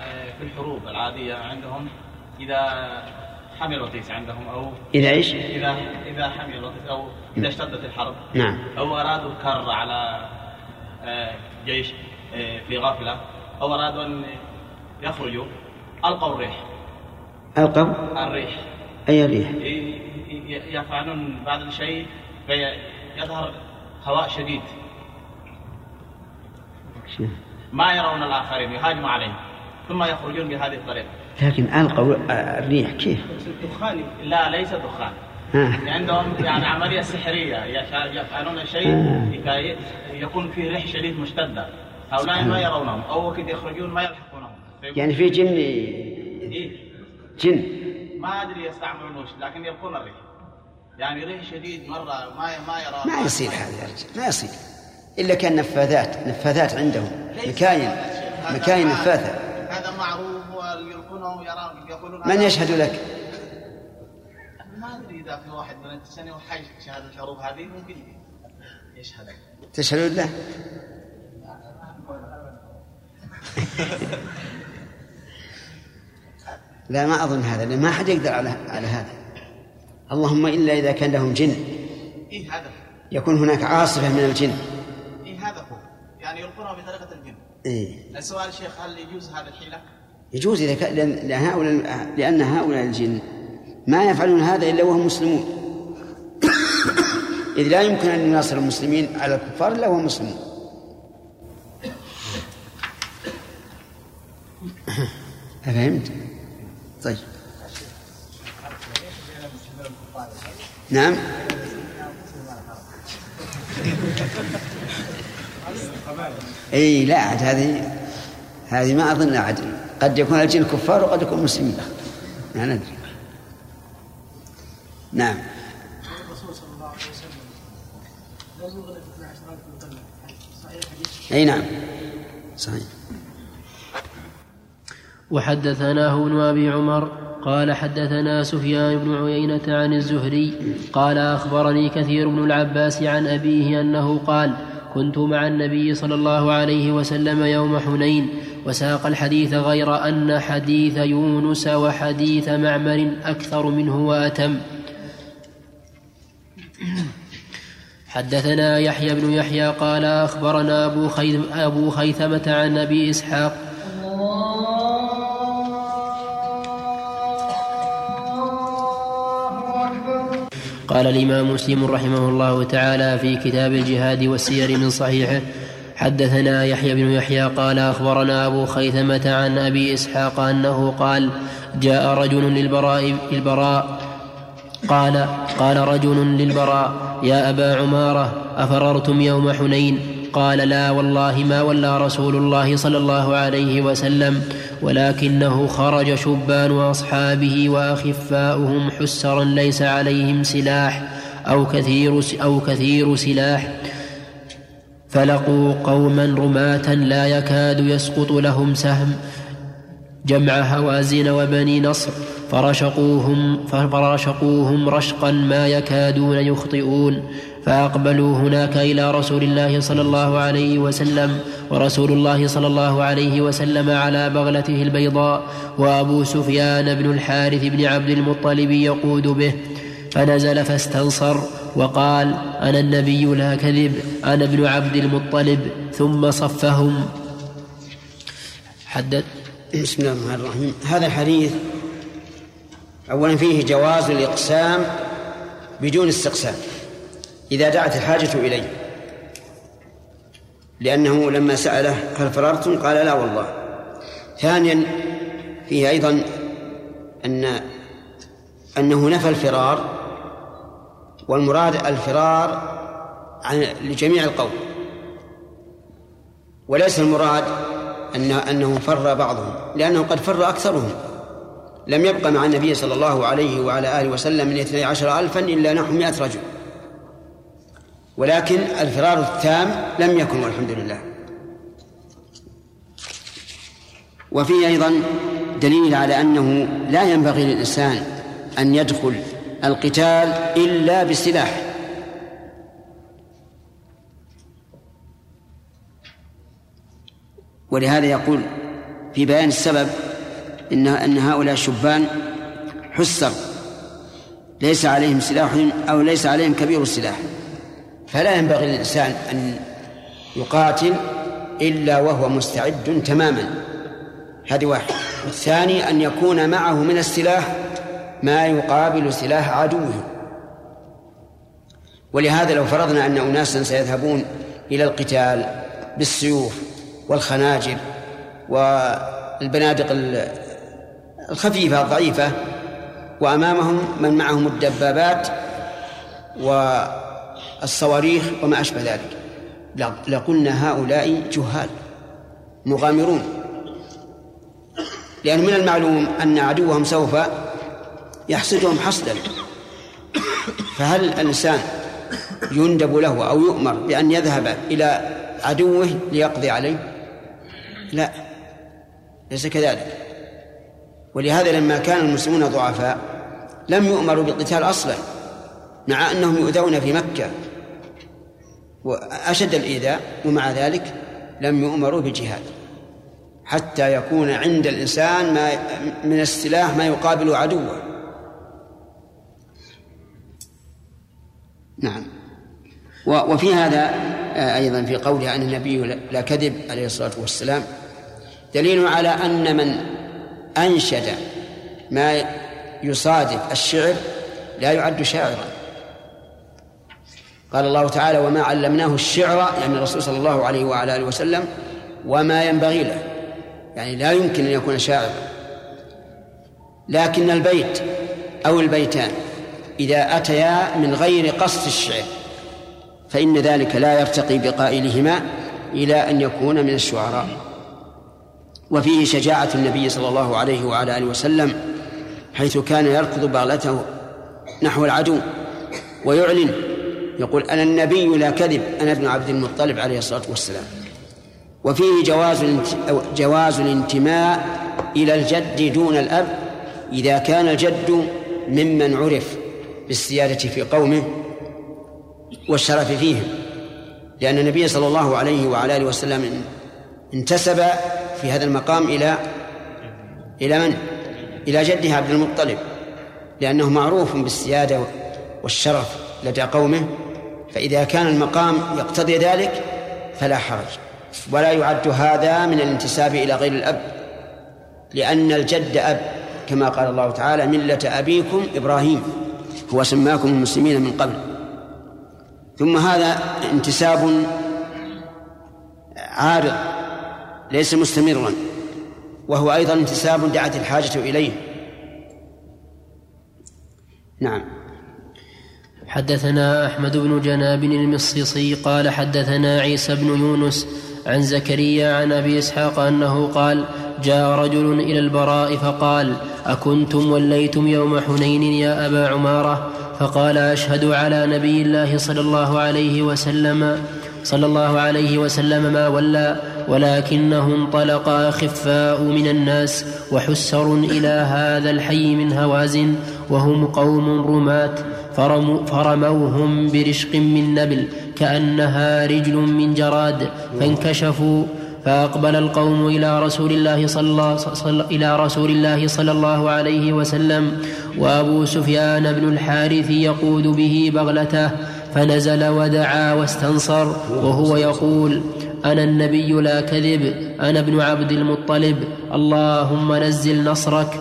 Speaker 7: آه، في الحروب العادية عندهم إذا حمي الوطيس عندهم أو
Speaker 2: إذا إيش؟
Speaker 7: إذا إذا حمي الوطيس أو إذا اشتدت الحرب.
Speaker 2: نعم.
Speaker 7: أو أرادوا الكر على آه، جيش آه، في غفلة أو أرادوا أن يخرجوا. ألقوا الريح.
Speaker 2: ألقوا؟
Speaker 7: الريح.
Speaker 2: أي الريح؟
Speaker 7: ي- ي- يفعلون بعض الشيء فيظهر هواء شديد. ما يرون الآخرين يهاجموا عليهم. ثم يخرجون بهذه الطريقة.
Speaker 2: لكن ألقوا الريح كيف؟
Speaker 7: دخان لا ليس دخان.
Speaker 2: ها.
Speaker 7: عندهم يعني عملية سحرية يفعلون شيء
Speaker 2: آه.
Speaker 7: لكي يكون فيه ريح شديد مشتدة. هؤلاء ما يرونهم. أو وقت يخرجون ما يلحقونهم.
Speaker 2: يعني في جن
Speaker 7: إيه.
Speaker 2: جن.
Speaker 7: ما أدري يستعملون وش لكن يلقون الريح. يعني ريح شديد مرة ما ما يرى
Speaker 2: ما يصير هذا يا رجال ما يصير. إلا كان نفاذات نفاذات عندهم مكاين مكاين نفاثة
Speaker 7: هذا معروف ويلقونه يرى يقولون
Speaker 2: من يشهد لك؟
Speaker 7: ما أدري إذا في واحد من السنة وحي شهاده الحروب هذه ممكن يشهد.
Speaker 2: تشهدون له؟ <laughs> لا ما أظن هذا لأن ما حد يقدر على على هذا. اللهم إلا إذا كان لهم جن.
Speaker 7: إيه هذا.
Speaker 2: يكون هناك عاصفة من الجن.
Speaker 7: إيه هذا هو. يعني يلقونه بطريقة الجن.
Speaker 2: إيه.
Speaker 7: السؤال شيخ هل يجوز هذا الحيلة؟
Speaker 2: يجوز إذا كان لأن لأن هؤلاء لأن هؤلاء الجن ما يفعلون هذا إلا وهم مسلمون. <coughs> إذ لا يمكن أن يناصر المسلمين على الكفار إلا وهم مسلمون. <coughs> أفهمت؟ طيب. نعم. إي لا عاد هذه هذه ما أظن عاد قد يكون الجن كفار وقد يكون مسلمين. ما ندري. نعم.
Speaker 3: الرسول صلى الله عليه وسلم لم يغلق 12 ألف مكلف صحيح حديث
Speaker 2: إي نعم. صحيح.
Speaker 1: وحدثناه ابن أبي عمر قال حدثنا سفيان بن عيينة عن الزهري قال أخبرني كثير بن العباس عن أبيه أنه قال كنت مع النبي صلى الله عليه وسلم يوم حنين وساق الحديث غير أن حديث يونس وحديث معمر أكثر منه وأتم. حدثنا يحيى بن يحيى قال أخبرنا أبو, خيث أبو خيثمة عن أبي إسحاق قال الإمام مسلم رحمه الله تعالى في كتاب الجهاد والسير من صحيحه حدثنا يحيى بن يحيى قال أخبرنا أبو خيثمة عن أبي إسحاق أنه قال جاء رجل للبراء البراء قال قال رجل للبراء يا أبا عمارة أفررتم يوم حنين؟ قال لا والله ما ولى رسول الله صلى الله عليه وسلم ولكنه خرج شبان أصحابه وأخفاؤهم حسرا ليس عليهم سلاح أو كثير أو كثير سلاح فلقوا قوما رماة لا يكاد يسقط لهم سهم جمع هوازن وبني نصر فرشقوهم فرشقوهم رشقا ما يكادون يخطئون. فأقبلوا هناك إلى رسول الله صلى الله عليه وسلم ورسول الله صلى الله عليه وسلم على بغلته البيضاء وأبو سفيان بن الحارث بن عبد المطلب يقود به. فنزل فاستنصر وقال أنا النبي لا كذب أنا ابن عبد المطلب ثم صفهم. حدث
Speaker 2: بسم الله الرحمن الرحيم. هذا الحديث أولا فيه جواز الإقسام بدون استقسام. إذا دعت الحاجة إليه. لأنه لما سأله هل فررتم؟ قال لا والله. ثانيا فيه أيضا أن أنه نفى الفرار والمراد الفرار عن لجميع القوم. وليس المراد أن أنه فر بعضهم لأنه قد فر أكثرهم. لم يبق مع النبي صلى الله عليه وعلى آله وسلم من اثني عشر ألفا إلا نحو مئة رجل. ولكن الفرار التام لم يكن والحمد لله. وفيه أيضا دليل على أنه لا ينبغي للإنسان أن يدخل القتال إلا بالسلاح ولهذا يقول في بيان السبب إن أن هؤلاء الشبان حسر. ليس عليهم سلاح أو ليس عليهم كبير السلاح. فلا ينبغي للإنسان أن يقاتل إلا وهو مستعد تماما. هذه واحد الثاني أن يكون معه من السلاح ما يقابل سلاح عدوه. ولهذا لو فرضنا أن أناسا سيذهبون إلى القتال بالسيوف والخناجر والبنادق الخفيفة الضعيفة وأمامهم من معهم الدبابات والصواريخ وما أشبه ذلك. لقلنا هؤلاء جهال مغامرون. لأن من المعلوم أن عدوهم سوف يحصدهم حصدا. فهل الإنسان يندب له أو يؤمر بأن يذهب إلى عدوه ليقضي عليه؟ لا ليس كذلك. ولهذا لما كان المسلمون ضعفاء لم يؤمروا بالقتال أصلا مع أنهم يؤذون في مكة. وأشد الإيذاء ومع ذلك لم يؤمروا بالجهاد. حتى يكون عند الإنسان ما من السلاح ما يقابل عدوه. نعم. وفي هذا آه، أيضا في قوله أن النبي لا كذب عليه الصلاة والسلام دليل على أن من أنشد ما يصادف الشعر لا يعد شاعرا. قال الله تعالى وما علمناه الشعر يعني الرسول صلى الله عليه وعلى آله وسلم وما ينبغي له. يعني لا يمكن أن يكون شاعرا. لكن البيت أو البيتان إذا أتيا من غير قصد الشعر فإن ذلك لا يرتقي بقائلهما إلى أن يكون من الشعراء. وفيه شجاعة النبي صلى الله عليه وعلى آله وسلم حيث كان يركض بغلته نحو العدو ويعلن يقول أنا النبي لا كذب أنا ابن عبد المطلب عليه الصلاة والسلام. وفيه جواز جواز الانتماء إلى الجد دون الأب إذا كان الجد ممن عرف بالسيادة في قومه والشرف فيهم. لأن النبي صلى الله عليه وعلى آله وسلم انتسب في هذا المقام إلى إلى من؟ إلى جده عبد المطلب. لأنه معروف بالسيادة والشرف لدى قومه. فإذا كان المقام يقتضي ذلك فلا حرج. ولا يعد هذا من الانتساب إلى غير الأب لأن الجد أب كما قال الله تعالى ملة أبيكم إبراهيم. هو سماكم المسلمين من قبل. ثم هذا انتساب عارض ليس مستمرا وهو أيضا انتساب دعت الحاجة إليه. نعم.
Speaker 1: حدثنا أحمد بن جناب المصيصي قال حدثنا عيسى بن يونس عن زكريا عن أبي إسحاق أنه قال جاء رجل إلى البراء فقال أكنتم وليتم يوم حنين يا أبا عمارة؟ فقال أشهد على نبي الله صلى الله عليه وسلم صلى الله عليه وسلم ما ولى ولكنه انطلق أخفاء من الناس وحسر إلى هذا الحي من هوازن وهم قوم رماة. فرموهم برشق من نبل كأنها رجل من جراد فانكشفوا فأقبل القوم إلى رسول الله صلى صلى إلى رسول الله صلى الله عليه وسلم وأبو سفيان بن الحارث يقود به بغلته فنزل ودعا واستنصر وهو يقول أنا النبي لا كذب أنا ابن عبد المطلب اللهم نزل نصرك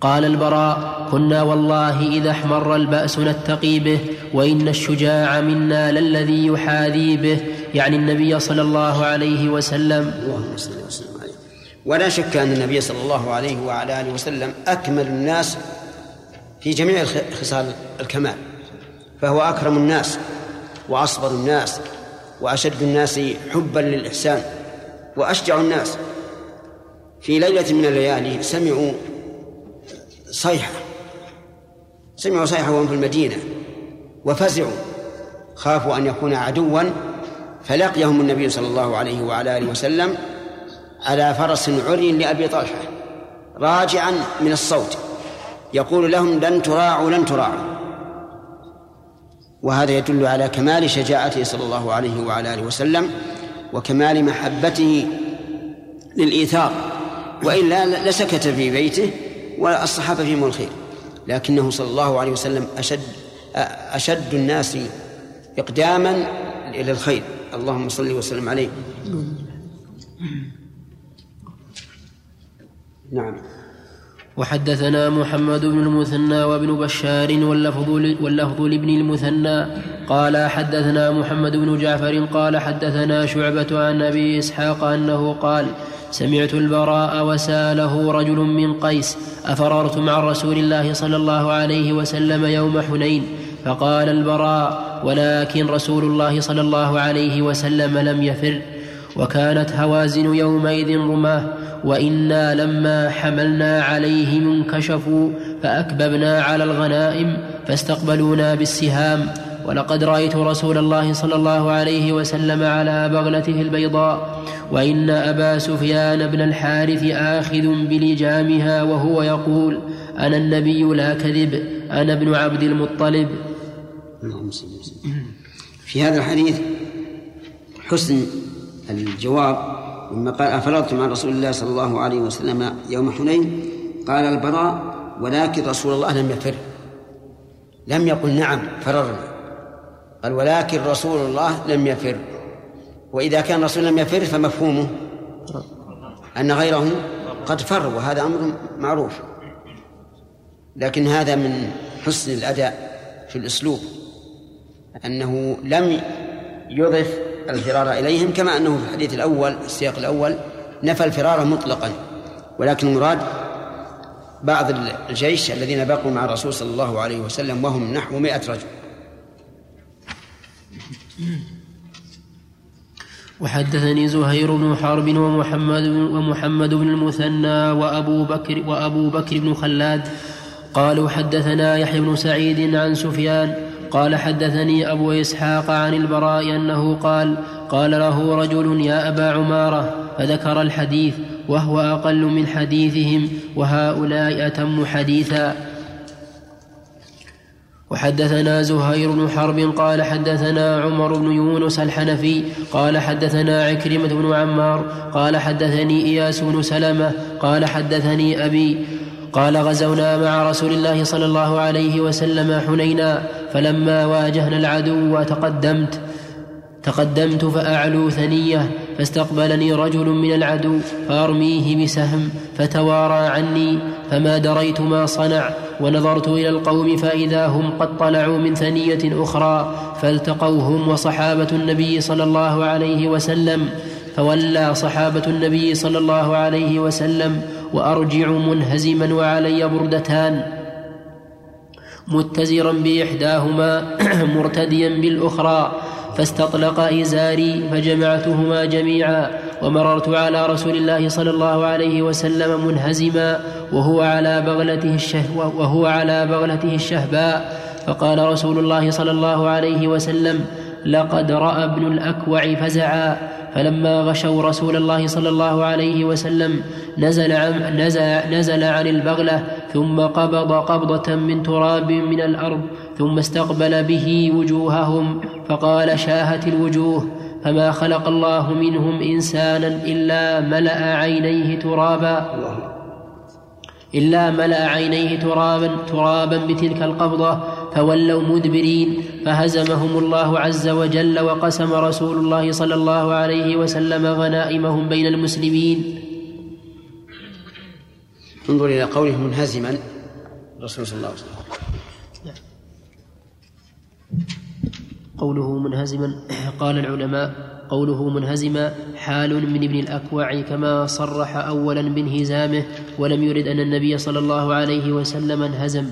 Speaker 1: قال البراء كنا والله إذا احمر البأس نتقي به وإن الشجاع منا للذي يحاذي به. يعني النبي صلى الله عليه وسلم.
Speaker 2: اللهم صل وسلم عليه ولا شك أن النبي صلى الله عليه وعلى آله وسلم أكمل الناس في جميع خصال الكمال. فهو أكرم الناس وأصبر الناس وأشد الناس حبا للإحسان وأشجع الناس. في ليلة من الليالي سمعوا صيحة. سمعوا صيحة وهم في المدينة. وفزعوا. خافوا أن يكون عدوا فلقيهم النبي صلى الله عليه وعلى آله وسلم على فرس عري لأبي طلحة راجعا من الصوت. يقول لهم لن تراعوا لن تراعوا. وهذا يدل على كمال شجاعته صلى الله عليه وعلى آله وسلم وكمال محبته للإيثار. وإلا لسكت في بيته والصحابة فيهم الخير. لكنه صلى الله عليه وسلم أشد أشد الناس إقداما إلى الخير. اللهم صل وسلم عليه. نعم.
Speaker 1: وحدثنا محمد بن المثنى وابن بشار واللفظ, واللفظ لابن المثنى قال حدثنا محمد بن جعفر قال حدثنا شعبة عن أبي إسحاق أنه قال سمعت البراء وساله رجل من قيس أفررتم عن رسول الله صلى الله عليه وسلم يوم حنين فقال البراء ولكن رسول الله صلى الله عليه وسلم لم يفر وكانت هوازن يومئذ رماه وإنا لما حملنا عليهم انكشفوا فأكببنا على الغنائم فاستقبلونا بالسهام. ولقد رأيت رسول الله صلى الله عليه وسلم على بغلته البيضاء وإن أبا سفيان بن الحارث آخذ بلجامها وهو يقول أنا النبي لا كذب أنا ابن عبد المطلب.
Speaker 2: اللهم صل وسلم. في هذا الحديث حسن الجواب لما قال أفرضتم عن رسول الله صلى الله عليه وسلم يوم حنين؟ قال البراء ولكن رسول الله لم يفر. لم يقل نعم فررنا قال ولكن رسول الله لم يفر. وإذا كان الرسول لم يفر فمفهومه أن غيره قد فر وهذا أمر معروف. لكن هذا من حسن الأداء في الأسلوب أنه لم يضف الفرار إليهم كما أنه في الحديث الأول السياق الأول نفى الفرار مطلقا. ولكن المراد بعض الجيش الذين بقوا مع الرسول صلى الله عليه وسلم وهم نحو مئة رجل.
Speaker 1: وحدثني زهير بن حرب ومحمد ومحمد بن المثنى وأبو بكر وأبو بكر بن خلاد قالوا حدثنا يحيى بن سعيد عن سفيان قال حدثني أبو إسحاق عن البراء أنه قال قال له رجل يا أبا عمارة فذكر الحديث وهو أقل من حديثهم وهؤلاء أتم حديثا. وحدثنا زهير بن حرب قال حدثنا عمر بن يونس الحنفي قال حدثنا عكرمة بن عمار قال حدثني إياس بن سلمة قال حدثني أبي قال غزونا مع رسول الله صلى الله عليه وسلم حنينا فلما واجهنا العدو تقدمت تقدمت فأعلو ثنية فاستقبلني رجل من العدو فأرميه بسهم فتوارى عني فما دريت ما صنع ونظرت إلى القوم فإذا هم قد طلعوا من ثنية أخرى فالتقوا هم وصحابة النبي صلى الله عليه وسلم فولى صحابة النبي صلى الله عليه وسلم وأرجع منهزما وعلي بردتان. متزرا بإحداهما <clears throat> مرتديا بالأخرى فاستطلق إزاري فجمعتهما جميعا ومررت على رسول الله صلى الله عليه وسلم منهزما وهو على بغلته الشهوة وهو على بغلته الشهباء فقال رسول الله صلى الله عليه وسلم لقد رأى ابن الأكوع فزعا. فلما غشوا رسول الله صلى الله عليه وسلم نزل عن, نزل, نزل عن البغلة ثم قبض قبضة من تراب من الأرض ثم استقبل به وجوههم فقال شاهت الوجوه فما خلق الله منهم إنسانا إلا ملأ عينيه ترابا. إلا ملأ عينيه ترابا ترابا بتلك القبضة فولوا مدبرين فهزمهم الله عز وجل وقسم رسول الله صلى الله عليه وسلم غنائمهم بين المسلمين.
Speaker 2: انظر إلى قوله منهزما. الرسول صلى الله عليه وسلم.
Speaker 1: قوله منهزما قال العلماء قوله منهزما حال من ابن الأكوع كما صرح أولا بانهزامه ولم يرد أن النبي صلى الله عليه وسلم انهزم.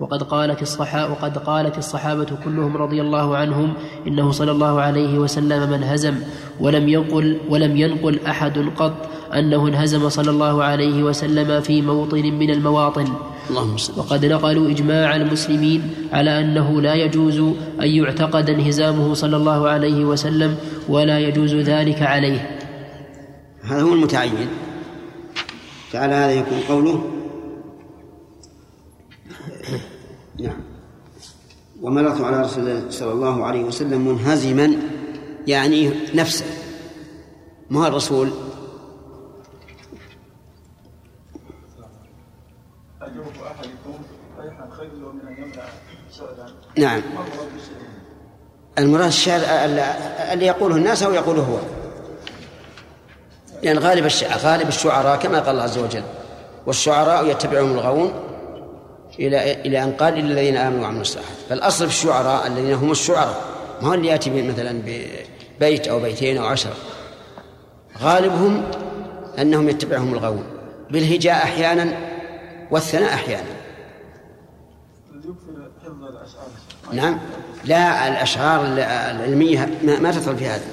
Speaker 1: وقد قالت الصحابة وقد قالت الصحابة كلهم رضي الله عنهم إنه صلى الله عليه وسلم من هزم. ولم ينقل ولم ينقل أحد قط أنه انهزم صلى الله عليه وسلم في موطن من المواطن.
Speaker 2: اللهم صل
Speaker 1: وقد نقلوا إجماع المسلمين على أنه لا يجوز أن يعتقد انهزامه صلى الله عليه وسلم ولا يجوز ذلك عليه.
Speaker 2: هذا هو المتعين. فعلى هذا يكون قوله. نعم. ومررت على رسول الله صلى الله عليه وسلم منهزما يعني نفسه. ما الرسول
Speaker 8: أجوف أحدكم ريحا خير له من أن يمنع سؤلا
Speaker 2: نعم. المراد الشعر اللي يقوله الناس أو يقوله هو؟ لأن غالب الشعر غالب الشعراء كما قال الله عز وجل والشعراء يتبعهم الغاوون إلى إلى أن قال للذين آمنوا وعملوا الصالحات. فالأصل في الشعراء الذين هم الشعراء ما هو اللي يأتي مثلا ببيت أو بيتين أو عشرة غالبهم أنهم يتبعهم الغاوون. بالهجاء أحيانا والثناء أحيانا
Speaker 8: يكثر حفظ الأشعار
Speaker 2: نعم. لا الأشعار العلمية ما, تدخل في هذا.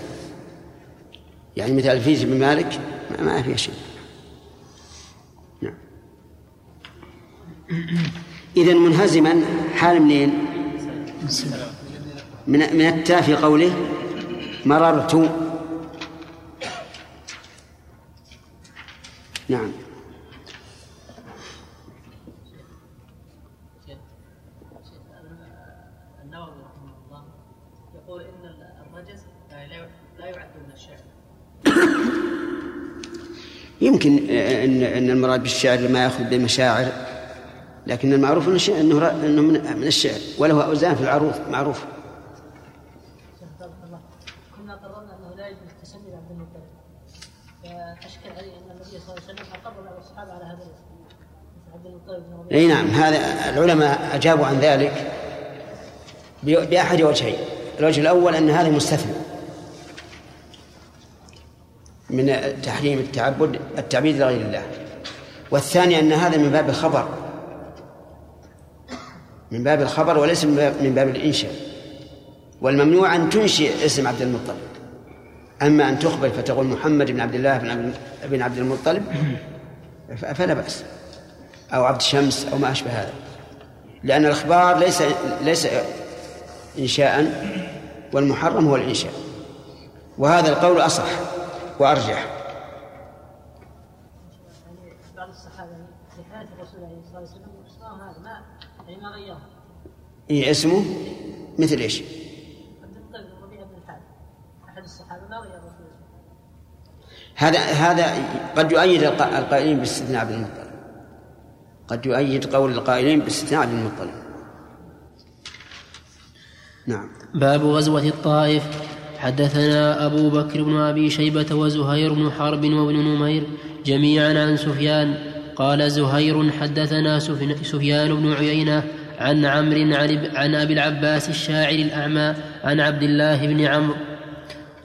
Speaker 2: يعني مثل الفيز بن مالك ما, ما فيها شيء. نعم. إذا منهزما حال منين؟ من من التاء في قوله مررت. نعم
Speaker 6: النووي رحمه الله يقول ان الرجز لا يعد من الشعر
Speaker 2: يمكن ان أن المراد بالشعر ما يأخذ بالمشاعر لكن المعروف إنه شيء- إنه ر- إنه من الشعر وله أوزان في العروض معروف.
Speaker 6: كنا قررنا أنه لا يجوز التسمي بعبد المطلب. فأشكل علي أن النبي صلى الله عليه وسلم اقر على الصحابة على هذا الاسم
Speaker 2: أي نعم هذا العلماء أجابوا عن ذلك بأحد وجهين الوجه الأول أن هذا مستثنى. من تحريم التعبد التعبيد لغير الله. والثاني أن هذا من باب الخبر. من باب الخبر وليس من باب, الإنشاء. والممنوع أن تنشئ اسم عبد المطلب. أما أن تخبر فتقول محمد بن عبد الله بن عبد, المطلب فلا بأس. أو عبد شمس أو ما أشبه هذا. لأن الأخبار ليس ليس انشاء والمحرم هو الإنشاء. وهذا القول أصح. وأرجح
Speaker 6: يعني بعض الصحابة في حياه الرسول عليه الصلاة والسلام اسمهم هذا ما يعني ما غيره.
Speaker 2: إيه اسمه مثل إيش؟
Speaker 6: عبد المطلب ربيع بن الحارث. أحد الصحابة ما غير الرسول
Speaker 2: هذا هذا قد يؤيد الق- القائلين باستثناء عبد المطلب. قد يؤيد قول القائلين باستثناء عبد المطلب. نعم.
Speaker 1: باب غزوة الطائف. حدثنا أبو بكر بن أبي شيبة وزهير بن حرب وابن نمير جميعا عن سفيان قال زهير حدثنا سفيان بن عيينة عن عمرو عن أبي العباس الشاعر الأعمى عن عبد الله بن عمرو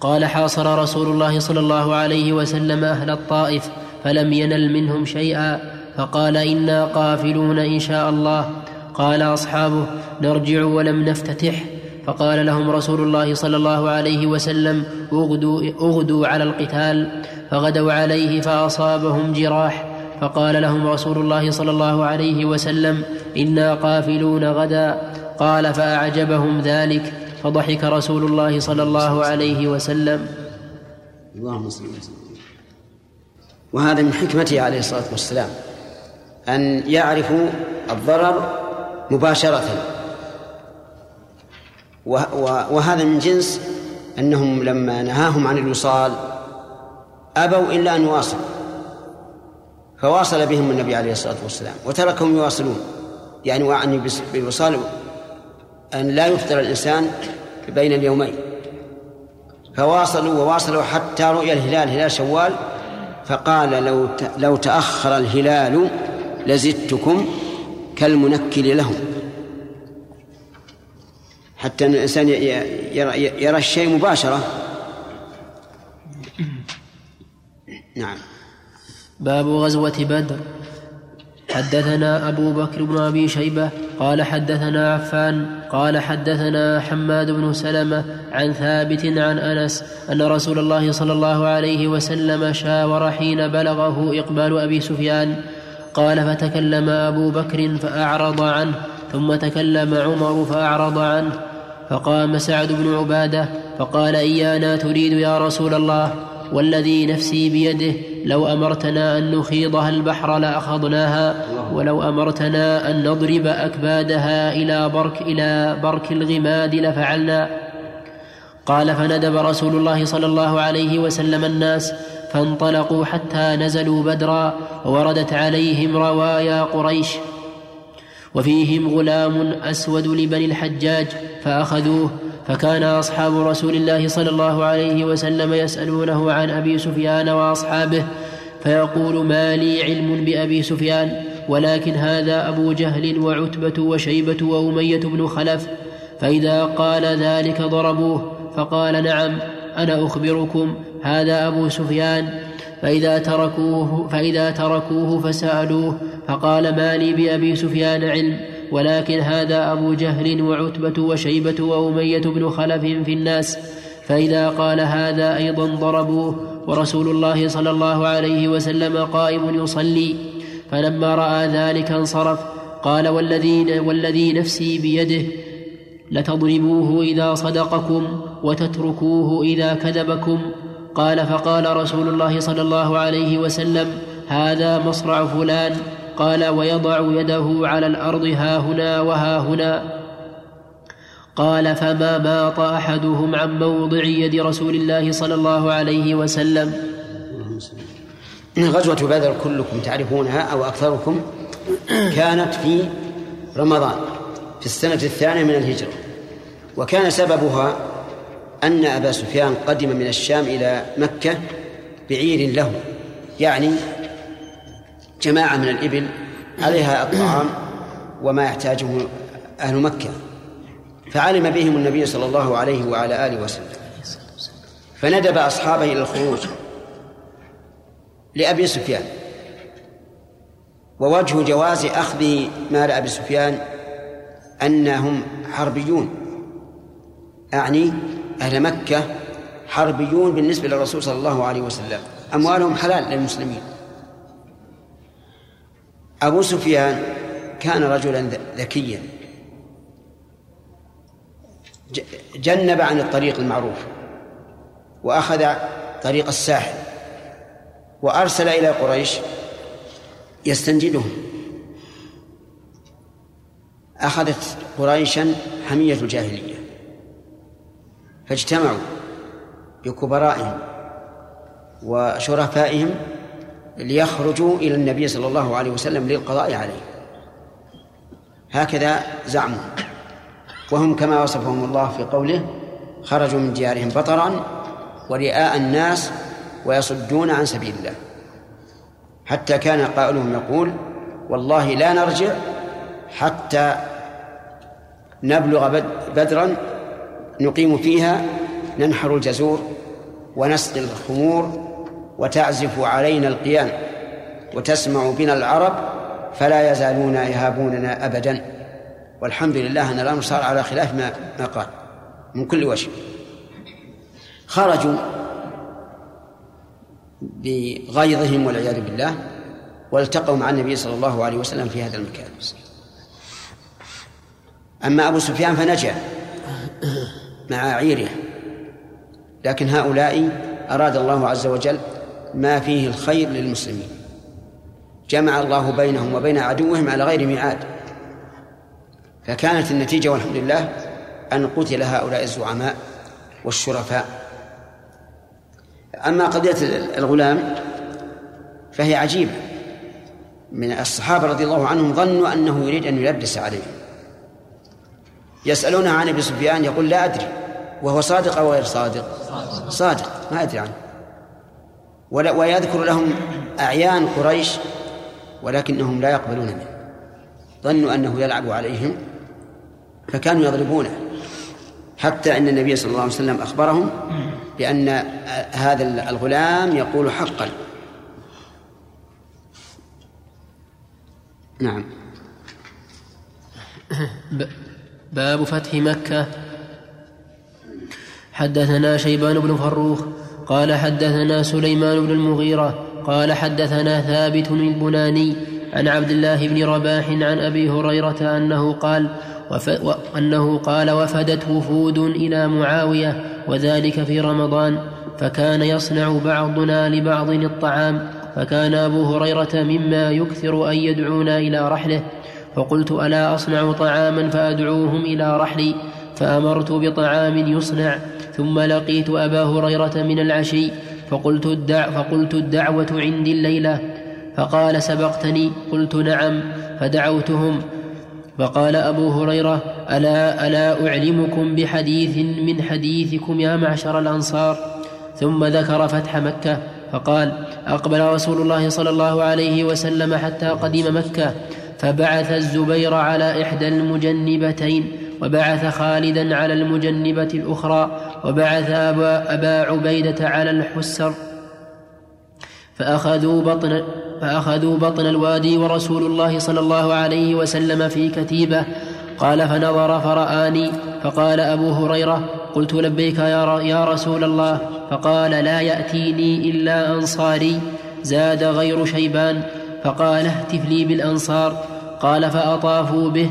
Speaker 1: قال حاصر رسول الله صلى الله عليه وسلم أهل الطائف فلم ينل منهم شيئا فقال إنا قافلون إن شاء الله قال أصحابه نرجع ولم نفتتح فقال لهم رسول الله صلى الله عليه وسلم اغدوا, أغدوا على القتال. فغدوا عليه فأصابهم جراح. فقال لهم رسول الله صلى الله عليه وسلم إنا قافلون غدا. قال فأعجبهم ذلك. فضحك رسول الله صلى الله عليه وسلم.
Speaker 2: اللهم صل وسلم وهذا من حكمته عليه الصلاة والسلام أن يعرفوا الضرر مباشرة. وهذا من جنس أنهم لما نهاهم عن الوصال أبوا إلا أن يواصلوا فواصل بهم النبي عليه الصلاة والسلام وتركهم يواصلون يعني وعني بس- بالوصال أن لا يفطر الإنسان بين اليومين فواصلوا وواصلوا حتى رؤي الهلال هلال شوال فقال لو لو تأخر الهلال لزدتكم كالمنكل لهم. حتى أن الإنسان يرى, يرى الشيء مباشرة. نعم.
Speaker 1: باب غزوة بدر. حدثنا أبو بكر بن أبي شيبة قال حدثنا عفان قال حدثنا حماد بن سلمة عن ثابت عن أنس أن رسول الله صلى الله عليه وسلم شاور حين بلغه إقبال أبي سفيان. قال فتكلم أبو بكر فأعرض عنه ثم تكلم عمر فأعرض عنه فقام سعد بن عبادة فقال إيانا تريد يا رسول الله والذي نفسي بيده لو أمرتنا أن نخيضها البحر لاخذناها ولو أمرتنا أن نضرب أكبادها إلى برك إلى برك الغماد لفعلنا. قال فندب رسول الله صلى الله عليه وسلم الناس فانطلقوا حتى نزلوا بدرا ووردت عليهم روايا قريش. وفيهم غلام أسود لبني الحجاج فأخذوه فكان أصحاب رسول الله صلى الله عليه وسلم يسألونه عن أبي سفيان وأصحابه فيقول ما لي علم بأبي سفيان ولكن هذا أبو جهل وعتبة وشيبة وأمية بن خلف فإذا قال ذلك ضربوه فقال نعم أنا أخبركم هذا أبو سفيان فإذا تركوه فإذا تركوه فسألوه فقال ما لي بأبي سفيان علم؟ ولكن هذا أبو جهل وعتبة وشيبة وأمية بن خلف في الناس فإذا قال هذا أيضا ضربوه ورسول الله صلى الله عليه وسلم قائم يصلي فلما رأى ذلك انصرف قال والذي, والذي نفسي بيده لتضربوه إذا صدقكم وتتركوه إذا كذبكم. قال فقال رسول الله صلى الله عليه وسلم هذا مصرع فلان قال ويضع يده على الأرض ها هنا وها هنا قال فما ماط أحدهم عن موضع يد رسول الله صلى الله عليه وسلم.
Speaker 2: غزوة بدر كلكم تعرفونها أو أكثركم كانت في رمضان في السنة الثانية من الهجرة. وكان سببها أن أبا سفيان قدم من الشام إلى مكة بعير له يعني جماعة من الإبل عليها الطعام وما يحتاجه أهل مكة فعلم بهم النبي صلى الله عليه وعلى آله وسلم. فندب أصحابه إلى الخروج لأبي سفيان. ووجه جواز أخذ مال أبي سفيان أنهم حربيون. أعني أهل مكة حربيون بالنسبة للرسول صلى الله عليه وسلم. أموالهم حلال للمسلمين. أبو سفيان كان رجلا ذكيا. جنب عن الطريق المعروف وأخذ طريق الساحل وأرسل إلى قريش يستنجدهم. أخذت قريشا حمية الجاهلية. فاجتمعوا بكبرائهم وشرفائهم ليخرجوا إلى النبي صلى الله عليه وسلم للقضاء عليه. هكذا زعموا. وهم كما وصفهم الله في قوله خرجوا من ديارهم بطرا ورئاء الناس ويصدون عن سبيل الله. حتى كان قائلهم يقول والله لا نرجع حتى نبلغ بدرا نقيم فيها ننحر الجزور ونسقي الخمور وتعزف علينا القيام وتسمع بنا العرب فلا يزالون يهابوننا أبدا. والحمد لله أن الأمر صار على خلاف ما ما قال من كل وجه. خرجوا بغيظهم والعياذ بالله والتقوا مع النبي صلى الله عليه وسلم في هذا المكان. أما أبو سفيان فنجا مع عيره لكن هؤلاء أراد الله عز وجل ما فيه الخير للمسلمين. جمع الله بينهم وبين عدوهم على غير ميعاد. فكانت النتيجة والحمد لله أن قتل هؤلاء الزعماء والشرفاء. أما قضية الغلام فهي عجيبة. من الصحابة رضي الله عنهم ظنوا أنه يريد أن يلبس عليهم يسألونه عن أبي سفيان يقول لا أدري. وهو صادق أو غير صادق؟ صادق. ما أدري عنه. ويذكر لهم أعيان قريش ولكنهم لا يقبلون منه. ظنوا أنه يلعب عليهم فكانوا يضربونه. حتى أن النبي صلى الله عليه وسلم أخبرهم بأن هذا الغلام يقول حقا. نعم.
Speaker 1: باب فتح مكة. حدثنا شيبان بن فروخ قال حدثنا سليمان بن المغيرة قال حدثنا ثابت البناني عن عبد الله بن رباح عن أبي هريرة أنه قال وأنه قال وفدت وفود إلى معاوية وذلك في رمضان فكان يصنع بعضنا لبعض الطعام فكان أبو هريرة مما يكثر أن يدعونا إلى رحله فقلت ألا أصنع طعاما فأدعوهم إلى رحلي فأمرت بطعام يصنع ثم لقيت أبا هريرة من العشي فقلت, الدع فقلت الدعوة عندي الليلة. فقال سبقتني؟ قلت نعم. فدعوتهم. فقال أبو هريرة ألا ألا أعلمكم بحديث من حديثكم يا معشر الأنصار؟ ثم ذكر فتح مكة. فقال أقبل رسول الله صلى الله عليه وسلم حتى قدم مكة. فبعث الزبير على إحدى المجنبتين وبعث خالدا على المجنبة الأخرى. وبعث أبا, أبا عبيدة على الحسر فأخذوا بطن فأخذوا بطن الوادي ورسول الله صلى الله عليه وسلم في كتيبة. قال فنظر فرآني فقال أبو هريرة قلت لبيك يا, يا رسول الله. فقال لا يأتيني إلا أنصاري. زاد غير شيبان فقال اهتف لي بالأنصار. قال فأطافوا به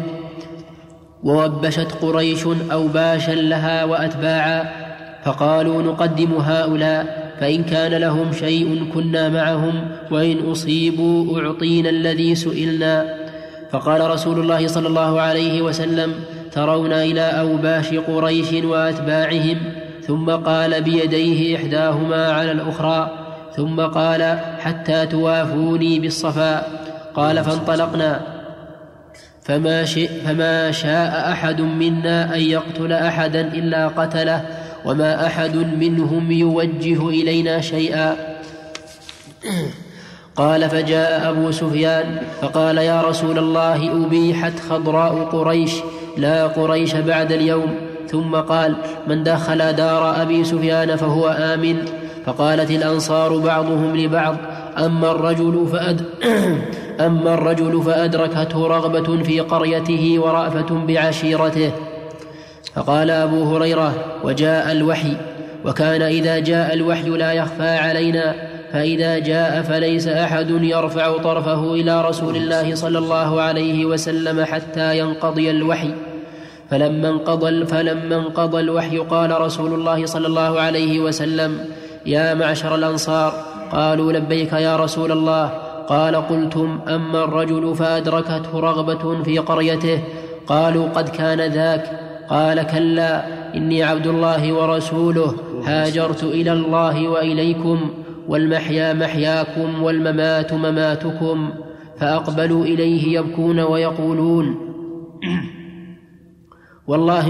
Speaker 1: ووبشت قريش أوباشا لها وأتباعا. فقالوا نقدم هؤلاء فإن كان لهم شيء كنا معهم وإن أصيبوا أعطينا الذي سئلنا. فقال رسول الله صلى الله عليه وسلم ترون إلى أوباش قريش وأتباعهم؟ ثم قال بيديه إحداهما على الأخرى ثم قال حتى توافوني بالصفا قال فانطلقنا. فما, فما شاء أحد منا أن يقتل أحدا إلا قتله وما أحد منهم يوجه إلينا شيئا. قال فجاء أبو سفيان فقال يا رسول الله أبيحت خضراء قريش لا قريش بعد اليوم. ثم قال من دخل دار أبي سفيان فهو آمن. فقالت الأنصار بعضهم لبعض أما الرجل فأد أما الرجل فأدركته رغبة في قريته ورأفة بعشيرته. فقال أبو هريرة وجاء الوحي وكان إذا جاء الوحي لا يخفى علينا فإذا جاء فليس أحد يرفع طرفه إلى رسول الله صلى الله عليه وسلم حتى ينقضي الوحي. فلما انقضى فلما انقضى الوحي قال رسول الله صلى الله عليه وسلم يا معشر الأنصار قالوا لبيك يا رسول الله قال قلتم أما الرجل فأدركته رغبة في قريته قالوا قد كان ذاك قال كلا إني عبد الله ورسوله هاجرت إلى الله وإليكم والمحيا محياكم والممات مماتكم فأقبلوا إليه يبكون ويقولون والله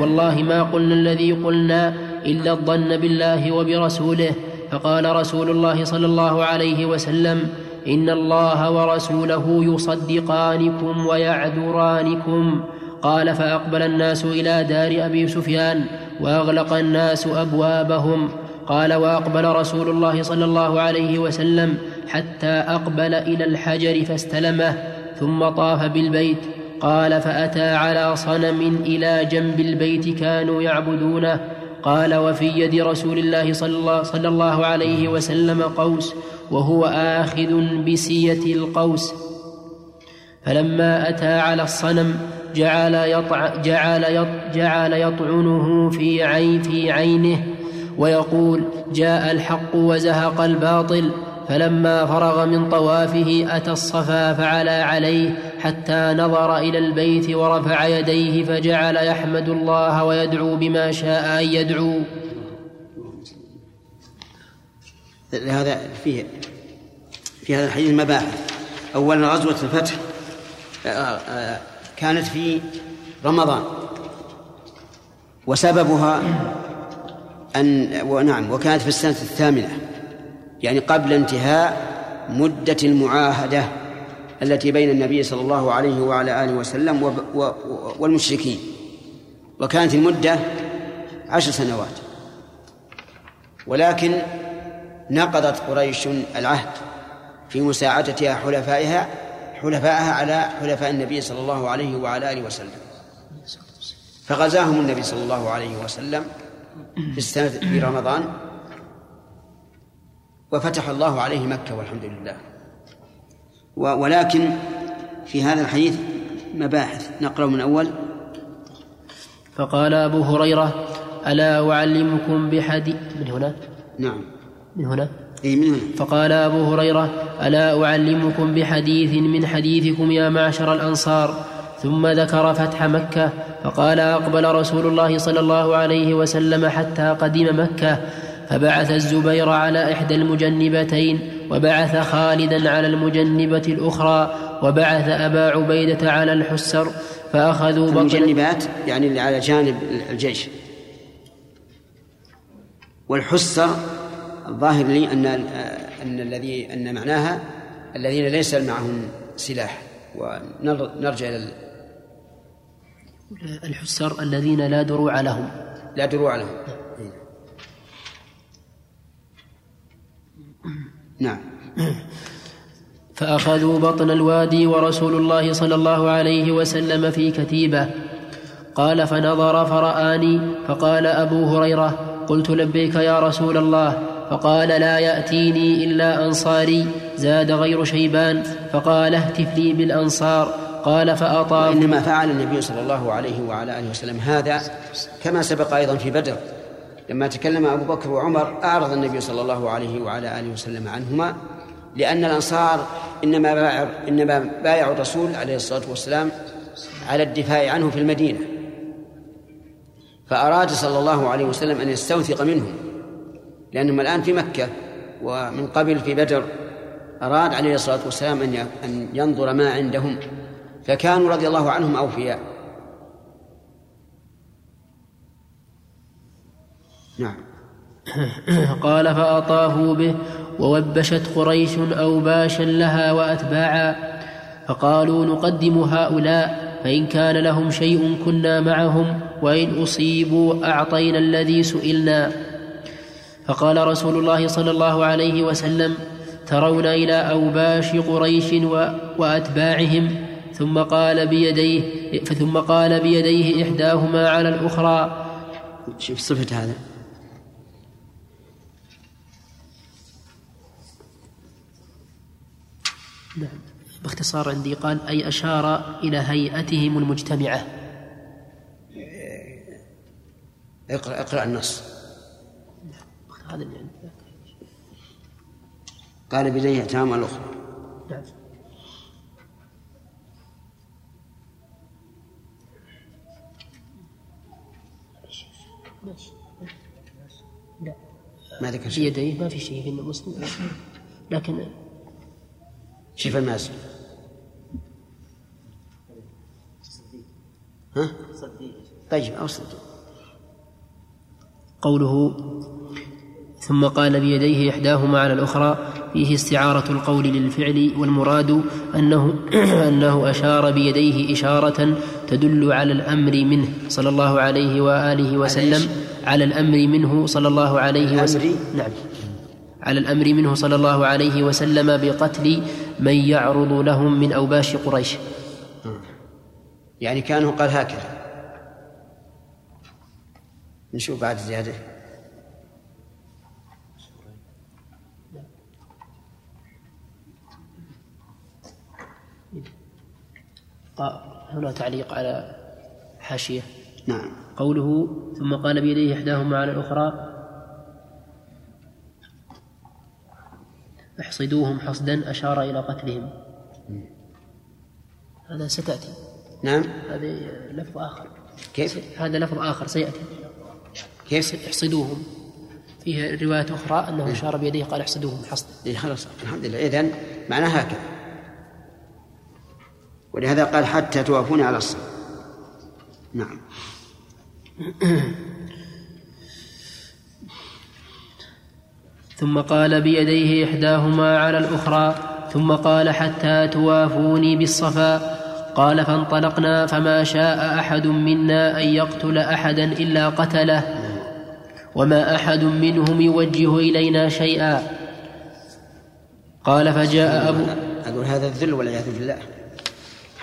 Speaker 1: والله ما قلنا الذي قلنا إلا الظن بالله وبرسوله. فقال رسول الله صلى الله عليه وسلم إن الله ورسوله يصدقانكم ويعذرانكم. قال فأقبل الناس إلى دار أبي سفيان وأغلق الناس أبوابهم. قال وأقبل رسول الله صلى الله عليه وسلم حتى أقبل إلى الحجر فاستلمه ثم طاف بالبيت. قال فأتى على صنم إلى جنب البيت كانوا يعبدونه. قال وفي يد رسول الله صلى الله, صلى الله عليه وسلم قوس وهو آخذ بسية القوس. فلما أتى على الصنم جعل يطع جعل يط جعل يطعنه في عين في عينه ويقول جاء الحق وزهق الباطل فلما فرغ من طوافه اتى الصفا فعلى عليه حتى نظر إلى البيت ورفع يديه فجعل يحمد الله ويدعو بما شاء أن يدعو.
Speaker 2: هذا فيه في هذا الحديث مباحث. اولا غزوة الفتح آه، آه، كانت في رمضان. وسببها أن ونعم وكانت في السنة الثامنة. يعني قبل انتهاء مدة المعاهدة التي بين النبي صلى الله عليه وعلى آله وسلم والمشركين. وكانت المدة عشر سنوات. ولكن نقضت قريش العهد في مساعدتها حلفائها حلفائها على حلفاء النبي صلى الله عليه وعلى آله وسلم. فغزاهم النبي صلى الله عليه وسلم في السنة في رمضان. وفتح الله عليه مكة والحمد لله. ولكن في هذا الحديث مباحث. نقرأ من أول.
Speaker 1: فقال أبو هريرة ألا أعلمكم بحديث من هنا؟
Speaker 2: نعم.
Speaker 1: من هنا؟ فقال أبو هريرة ألا أعلمكم بحديث من حديثكم يا معشر الأنصار؟ ثم ذكر فتح مكة فقال أقبل رسول الله صلى الله عليه وسلم حتى قدم مكة فبعث الزبير على إحدى المجنبتين وبعث خالدا على المجنبة الأخرى وبعث أبا عبيدة على الحسر فأخذوا
Speaker 2: المجنبات يعني اللي على جانب الجيش. والحسر الظاهر لي أن أن الذي أن معناها الذين ليس معهم سلاح. ونرجع إلى
Speaker 1: الحسر الذين لا دروع لهم.
Speaker 2: لا دروع لهم. نعم.
Speaker 1: فأخذوا بطن الوادي ورسول الله صلى الله عليه وسلم في كتيبة. قال فنظر فرآني فقال أبو هريرة قلت لبيك يا رسول الله. فقال لا يأتيني إلا أنصاري زاد غير شيبان فقال اهتف لي بالأنصار قال فأطاف
Speaker 2: إنما فعل النبي صلى الله عليه وعلى آله وسلم هذا كما سبق أيضا في بدر لما تكلم أبو بكر وعمر أعرض النبي صلى الله عليه وعلى آله وسلم عنهما لأن الأنصار إنما بايعوا إنما بايعوا الرسول عليه الصلاة والسلام على الدفاع عنه في المدينة فأراد صلى الله عليه وسلم أن يستوثق منهم. لأنهم الآن في مكة ومن قبل في بدر أراد عليه الصلاة والسلام أن أن ينظر ما عندهم فكانوا رضي الله عنهم أوفياء. نعم. <coughs>
Speaker 1: قال فأطافوا به ووبشت قريش أوباشا لها وأتباعا فقالوا نقدم هؤلاء فإن كان لهم شيء كنا معهم وإن أصيبوا أعطينا الذي سئلنا. فقال رسول الله صلى الله عليه وسلم ترون إلى أوباش قريش وأتباعهم ثم قال بيديه ثم قال بيديه إحداهما على الأخرى.
Speaker 2: شوف صفة هذا.
Speaker 1: نعم. باختصار عندي قال أي أشار إلى هيئتهم المجتمعة.
Speaker 2: اقرأ اقرأ النص.
Speaker 1: هذا اللي عندي.
Speaker 2: قال بيديه إتمام الأخرى
Speaker 1: نعم ماشي. لا
Speaker 2: ما ذكر
Speaker 1: في
Speaker 2: شيء
Speaker 1: يديه ما في شيء في مسلم لكن
Speaker 2: شوف الماس ها؟ طيب أوصل
Speaker 1: قوله ثم قال بيديه إحداهما على الأخرى فيه استعارة القول للفعل والمراد أنه <clears throat> أنه أشار بيديه إشارة تدل على الأمر منه صلى الله عليه وآله وسلم. على الأمر منه صلى الله عليه وسلم؟ نعم. على الأمر منه صلى الله عليه وسلم بقتل من يعرض لهم من أوباش قريش.
Speaker 2: يعني كانه قال هكذا. نشوف بعد زيادة.
Speaker 1: هنا تعليق على حاشية.
Speaker 2: نعم.
Speaker 1: قوله ثم قال بيديه إحداهما على الأخرى احصدوهم حصدا أشار إلى قتلهم. هذا ستأتي.
Speaker 2: نعم.
Speaker 1: هذا لفظ آخر.
Speaker 2: كيف؟
Speaker 1: هذا لفظ آخر سيأتي.
Speaker 2: كيف؟
Speaker 1: احصدوهم. فيه رواية أخرى أنه أشار بيديه قال احصدوهم حصدا.
Speaker 2: إيه خلاص. الحمد لله. إذن معناه هكذا. ولهذا قال حتى توافوني على الصلاة. نعم. <clears throat>
Speaker 1: ثم قال بيديه إحداهما على الأخرى ثم قال حتى توافوني بالصفا. قال فانطلقنا فما شاء أحد منا أن يقتل أحدا إلا قتله وما أحد منهم يوجه إلينا شيئا. قال فجاء أبو
Speaker 2: أقول هذا الذل والعياذ بالله.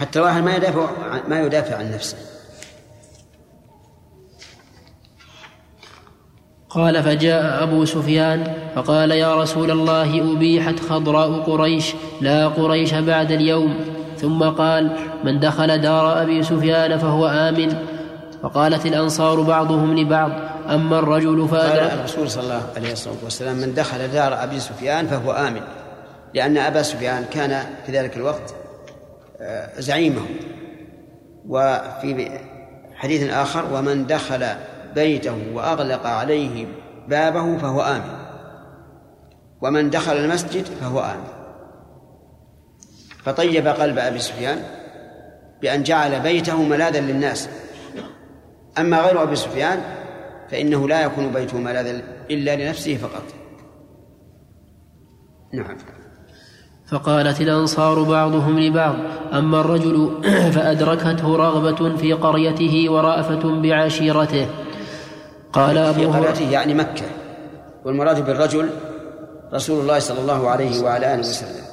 Speaker 2: حتى الواحد ما يدافع ما يدافع عن نفسه.
Speaker 1: قال فجاء أبو سفيان فقال يا رسول الله أبيحت خضراء قريش لا قريش بعد اليوم. ثم قال من دخل دار أبي سفيان فهو آمن. فقالت الأنصار بعضهم لبعض أما الرجل
Speaker 2: قال
Speaker 1: فأدرك
Speaker 2: الرسول صلى الله عليه الصلاة والسلام من دخل دار أبي سفيان فهو آمن لأن أبا سفيان كان في ذلك الوقت آه، زعيمه وفي حديث آخر ومن دخل بيته وأغلق عليه بابه فهو آمن. ومن دخل المسجد فهو آمن. فطيب قلب أبي سفيان بأن جعل بيته ملاذا للناس. أما غير أبي سفيان فإنه لا يكون بيته ملاذا إلا لنفسه فقط. نعم.
Speaker 1: فقالت الأنصار بعضهم لبعض أما الرجل <clears throat> فأدركته رغبة في قريته ورأفة بعشيرته. قال أبو هريرة
Speaker 2: قريته يعني مكة والمراد بالرجل رسول الله صلى الله عليه وعلى آله وسلم.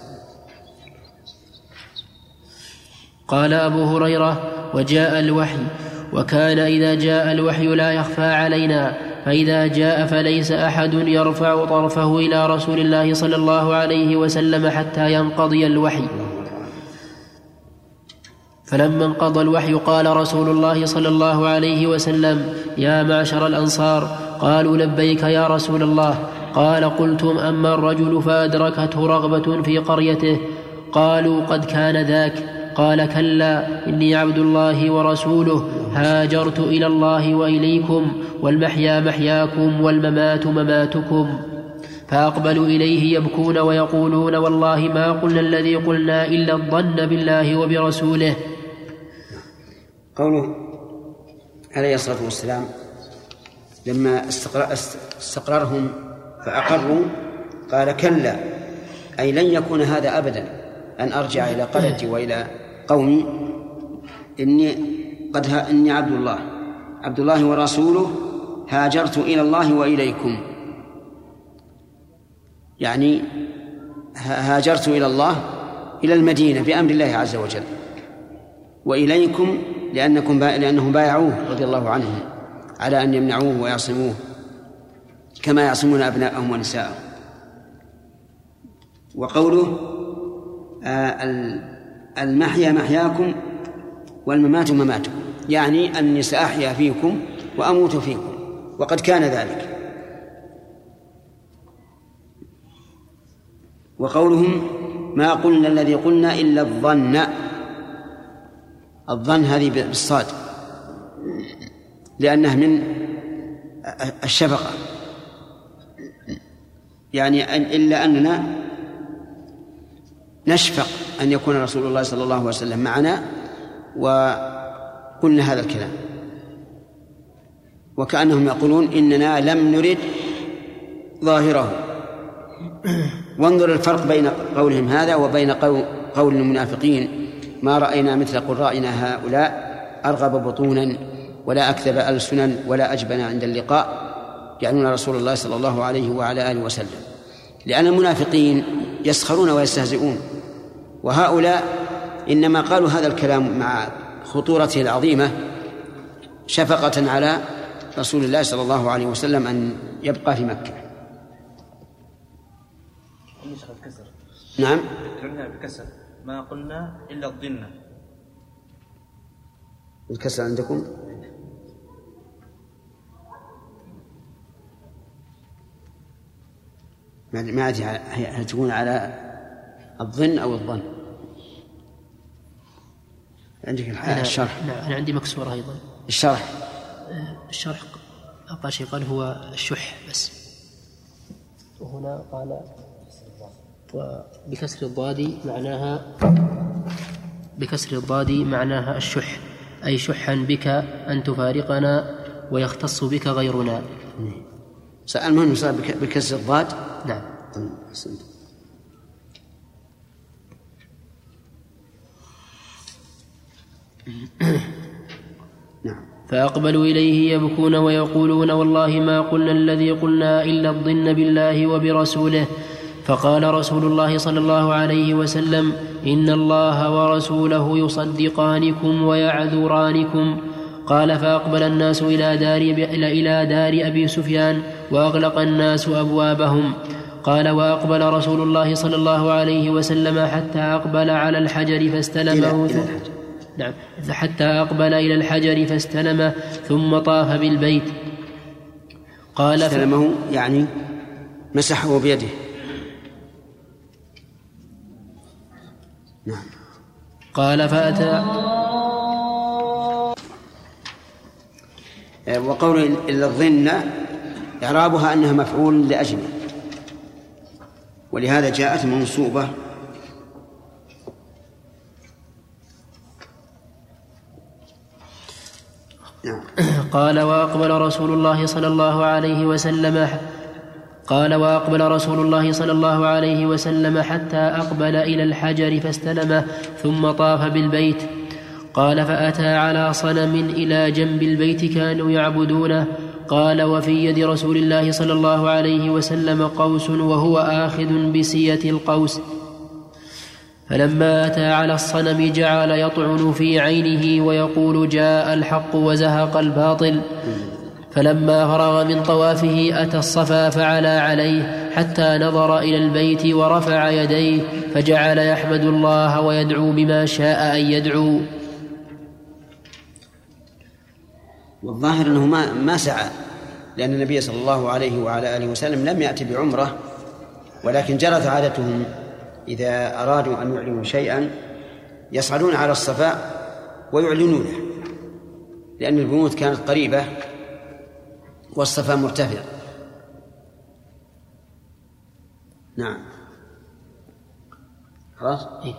Speaker 1: قال أبو هريرة وجاء الوحي وكان إذا جاء الوحي لا يخفى علينا. فإذا جاء فليس أحد يرفع طرفه إلى رسول الله صلى الله عليه وسلم حتى ينقضي الوحي. فلما انقضى الوحي قال رسول الله صلى الله عليه وسلم يا معشر الأنصار قالوا لبيك يا رسول الله. قال قلتم أما الرجل فأدركته رغبة في قريته. قالوا قد كان ذاك. قال كلا إني عبد الله ورسوله هاجرت إلى الله وإليكم والمحيا محياكم والممات مماتكم. فأقبلوا إليه يبكون ويقولون والله ما قلنا الذي قلنا إلا الظن بالله وبرسوله.
Speaker 2: قوله عليه الصلاة والسلام لما استقر- استقررهم فأقروا قال كلا أي لن يكون هذا أبدا أن أرجع إلى قريتي وإلى قومي إني قد ها إني عبد الله عبد الله ورسوله هاجرت إلى الله وإليكم. يعني ها- هاجرت إلى الله إلى المدينة بأمر الله عز وجل. وإليكم لأنكم با... لأنهم بايعوه رضي الله عنهم على أن يمنعوه ويعصموه كما يعصمون أبناءهم ونساءهم. وقوله آه ال- المحيا محياكم والممات مماتكم. يعني أني سأحيا فيكم وأموت فيكم. وقد كان ذلك. وقولهم ما قلنا الذي قلنا إلا الظن. الظن هذه بالصاد. لأنها من الشفقة. يعني إلا أننا نشفق أن يكون رسول الله صلى الله عليه وسلم معنا وقلنا هذا الكلام. وكأنهم يقولون إننا لم نرد ظاهره. وانظر الفرق بين قولهم هذا وبين قول المنافقين. ما رأينا مثل قرائنا هؤلاء أرغب بطونا ولا أكذب ألسنا ولا أجبن عند اللقاء يعنون رسول الله صلى الله عليه وعلى آله وسلم. لأن المنافقين يسخرون ويستهزئون. وهؤلاء إنما قالوا هذا الكلام مع خطورته العظيمة شفقة على رسول الله صلى الله عليه وسلم أن يبقى في مكة. نعم.
Speaker 9: بكسر. ما قلنا إلا الظن
Speaker 2: الكسر عندكم؟ ما أدري هل تكون على الظن أو الظن. عندك الشرح.
Speaker 1: نعم أنا عندي مكسورة أيضا.
Speaker 2: الشرح.
Speaker 1: الشرح أقل شيء قال هو الشح بس. وهنا قال وبكسر الضاد معناها بكسر الضاد معناها الشح. أي شحا بك أن تفارقنا ويختص بك غيرنا.
Speaker 2: المهم بكسر الضاد؟
Speaker 1: نعم.
Speaker 2: أحسنت <coughs>
Speaker 1: فأقبلوا إليه يبكون ويقولون والله ما قلنا الذي قلنا إلا الظن بالله وبرسوله. فقال رسول الله صلى الله عليه وسلم إن الله ورسوله يصدقانكم ويعذرانكم. قال فأقبل الناس إلى دار, إلى دار أبي سفيان وأغلق الناس أبوابهم. قال وأقبل رسول الله صلى الله عليه وسلم حتى أقبل على الحجر فاستلمه
Speaker 2: إلى, إلى
Speaker 1: نعم. حتى أقبل إلى الحجر فاستلمه ثم طاف بالبيت.
Speaker 2: قال استلمه يعني مسحه بيده. نعم.
Speaker 1: قال فأتى
Speaker 2: وقول إلا الظن إعرابها أنها مفعول لأجله. ولهذا جاءت منصوبة
Speaker 1: نعم. قال وأقبل رسول الله صلى الله عليه وسلم قال وأقبل رسول الله صلى الله عليه وسلم حتى أقبل إلى الحجر فاستلمه ثم طاف بالبيت. قال فأتى على صنم إلى جنب البيت كانوا يعبدونه. قال وفي يد رسول الله صلى الله عليه وسلم قوس وهو آخذ بسية القوس. فلما أتى على الصنم جعل يطعن في عينه ويقول جاء الحق وزهق الباطل. فلما فرغ من طوافه أتى الصفا فعلى عليه حتى نظر إلى البيت ورفع يديه فجعل يحمد الله ويدعو بما شاء أن يدعو.
Speaker 2: والظاهر أنه ما ما سعى لأن النبي صلى الله عليه وعلى آله وسلم لم يأتي بعمرة ولكن جرت عادتهم. إذا أرادوا أن يعلنوا شيئا يصعدون على الصفا ويعلنونه لأن البيوت كانت قريبة والصفا مرتفع. نعم. خلاص؟ إيه؟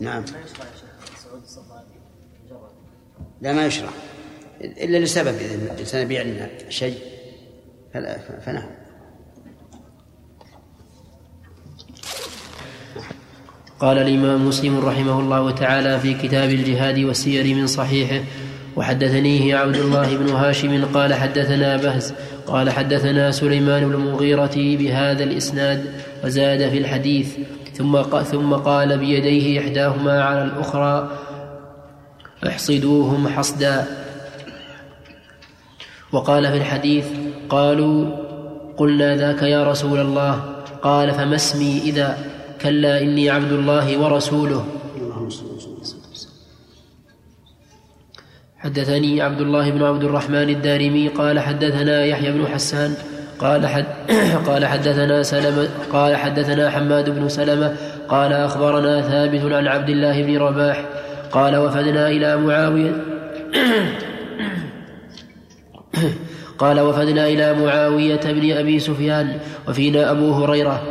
Speaker 2: نعم. لا ما يشرع. إلا لسبب إذا الإنسان بيعلن شيء فنعم.
Speaker 1: قال الإمام مسلم رحمه الله تعالى في كتاب الجهاد والسير من صحيحه وحدثنيه عبد الله بن هاشم قال حدثنا بهز قال حدثنا سليمان بن المغيرة بهذا الإسناد وزاد في الحديث ثم ثم قال بيديه إحداهما على الأخرى احصدوهم حصدا. وقال في الحديث قالوا قلنا ذاك يا رسول الله. قال فما اسمي إذا؟ كلا إني عبد الله ورسوله. حدثني عبد الله بن عبد الرحمن الدارمي قال حدثنا يحيى بن حسان قال حد <coughs> قال حدثنا سلمة قال حدثنا حماد بن سلمة قال أخبرنا ثابت عن عبد الله بن رباح قال وفدنا إلى معاوية <coughs> <coughs> قال وفدنا إلى معاوية بن أبي سفيان وفينا أبو هريرة.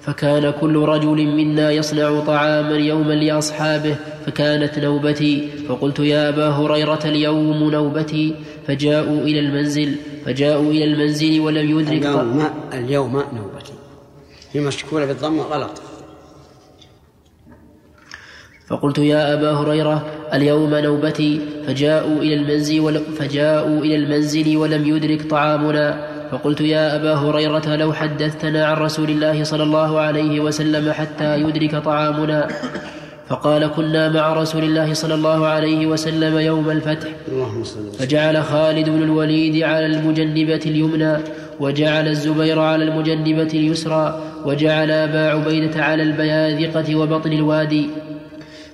Speaker 1: فكان كل رجل منا يصنع طعاما يوما لأصحابه فكانت نوبتي. فقلت يا أبا هريرة اليوم نوبتي. فجاءوا إلى المنزل فجاءوا إلى المنزل ولم يدرك
Speaker 2: اليوم اليوم نوبتي. هي مشكولة بالضم غلط.
Speaker 1: فقلت يا أبا هريرة اليوم نوبتي فجاءوا إلى المنزل ول... فجاءوا إلى المنزل ولم يدرك طعامنا. فقلت يا أبا هريرة لو حدثتنا عن رسول الله صلى الله عليه وسلم حتى يدرك طعامنا. فقال كنا مع رسول الله صلى الله عليه وسلم يوم الفتح. فجعل خالد بن الوليد على المجنبة اليمنى وجعل الزبير على المجنبة اليسرى وجعل أبا عبيدة على البياذقة وبطن الوادي.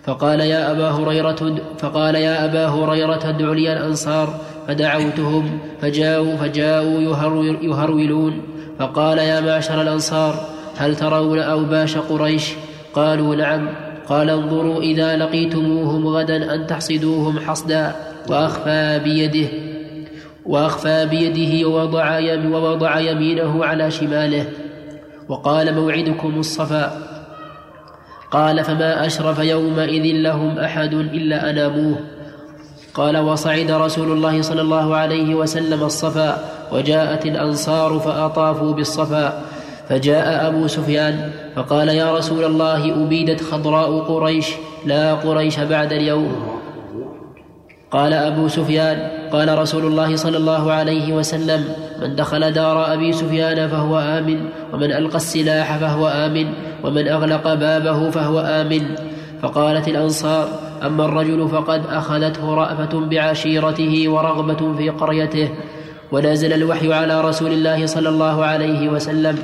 Speaker 1: فقال يا أبا هريرة فقال يا أبا هريرة ادع لي الأنصار فدعوتهم فجاءوا فجاءوا يهرولون. فقال يا معشر الأنصار هل ترون أوباش قريش؟ قالوا نعم. قال انظروا إذا لقيتموهم غدا أن تحصدوهم حصدا. وأخفى بيده وأخفى بيده ووضع, ووضع يمينه على شماله. وقال موعدكم الصفا. قال فما أشرف يومئذ لهم أحد إلا أناموه قال وصعد رسول الله صلى الله عليه وسلم الصفا وجاءت الأنصار فأطافوا بالصفا. فجاء أبو سفيان فقال يا رسول الله أبيدت خضراء قريش لا قريش بعد اليوم. قال أبو سفيان قال رسول الله صلى الله عليه وسلم من دخل دار أبي سفيان فهو آمن ومن ألقى السلاح فهو آمن ومن أغلق بابه فهو آمن. فقالت الأنصار أما الرجل فقد أخذته رأفة بعشيرته ورغبة في قريته. ونزل الوحي على رسول الله صلى الله عليه وسلم.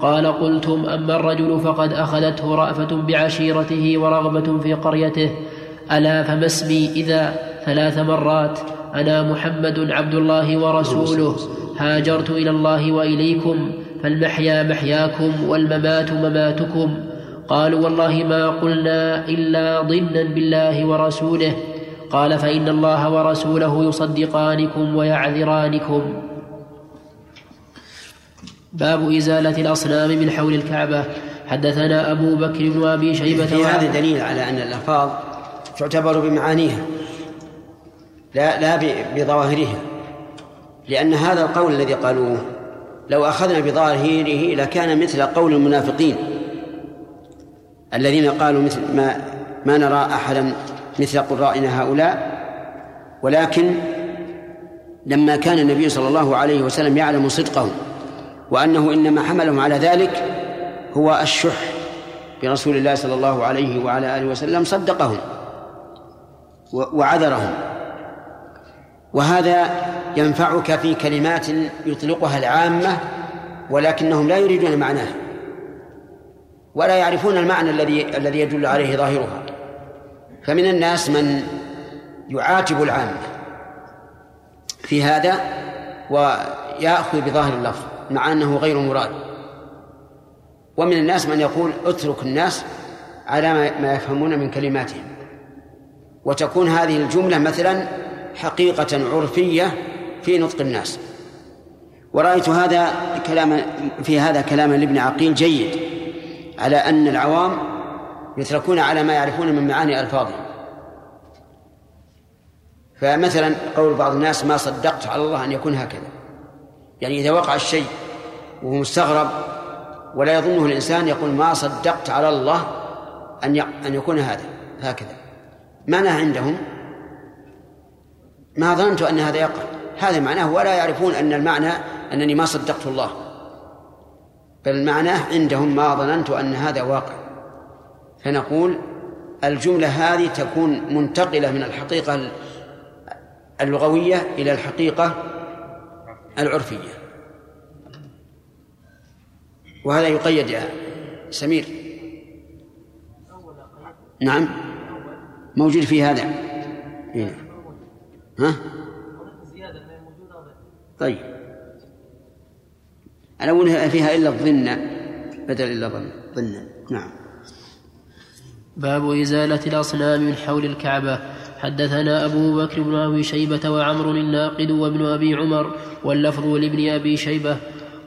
Speaker 1: قال قلتم أما الرجل فقد أخذته رأفة بعشيرته ورغبة في قريته. ألا فما اسمي إذا ثلاث مرات أنا محمد عبد الله ورسوله هاجرت إلى الله وإليكم فالمحيا محياكم والممات مماتكم قالوا والله ما قلنا إلا ضمنا بالله ورسوله قال فإن الله ورسوله يصدقانكم ويعذرانكم. باب إزالة الأصنام من حول الكعبة. حدثنا أبو بكر بن أبي شيبة
Speaker 2: في هذا دليل على أن الألفاظ تعتبر بمعانيها. لا لا بظواهرها لأن هذا القول الذي قالوه لو أخذنا بظاهره لكان مثل قول المنافقين الذين قالوا مثل ما ما نرى أحدا مثل قرائنا هؤلاء ولكن لما كان النبي صلى الله عليه وسلم يعلم صدقهم وأنه إنما حملهم على ذلك هو الشح برسول الله صلى الله عليه وعلى آله وسلم صدقهم وعذرهم. وهذا ينفعك في كلمات يطلقها العامة ولكنهم لا يريدون معناها ولا يعرفون المعنى الذي الذي يدل عليه ظاهرها. فمن الناس من يعاتب العامة في هذا ويأخذ بظاهر اللفظ مع أنه غير مراد. ومن الناس من يقول اترك الناس على ما يفهمون من كلماتهم. وتكون هذه الجملة مثلا حقيقة عرفية في نطق الناس. ورأيت هذا كلام في هذا كلاما لابن عقيل جيد على أن العوام يتركون على ما يعرفون من معاني ألفاظهم. فمثلا قول بعض الناس ما صدقت على الله أن يكون هكذا. يعني إذا وقع الشيء وهو مستغرب ولا يظنه الإنسان يقول ما صدقت على الله أن أن يكون هذا هكذا. معناه عندهم؟ ما ظننت أن هذا يقع. هذا معناه ولا يعرفون أن المعنى أنني ما صدقت الله. بل معناه عندهم ما ظننت أن هذا واقع. فنقول الجملة هذه تكون منتقلة من الحقيقة اللغوية إلى الحقيقة العرفية. وهذا يقيد يا سمير. نعم. موجود في هذا. إيه. ها؟ طيب. الأول فيها إلا الظن بدل إلا ظن. ظنا نعم.
Speaker 1: باب إزالة الأصنام من حول الكعبة. حدثنا أبو بكر بن أبي شيبة وعمر الناقد وابن أبي عمر واللفظ لابن أبي شيبة.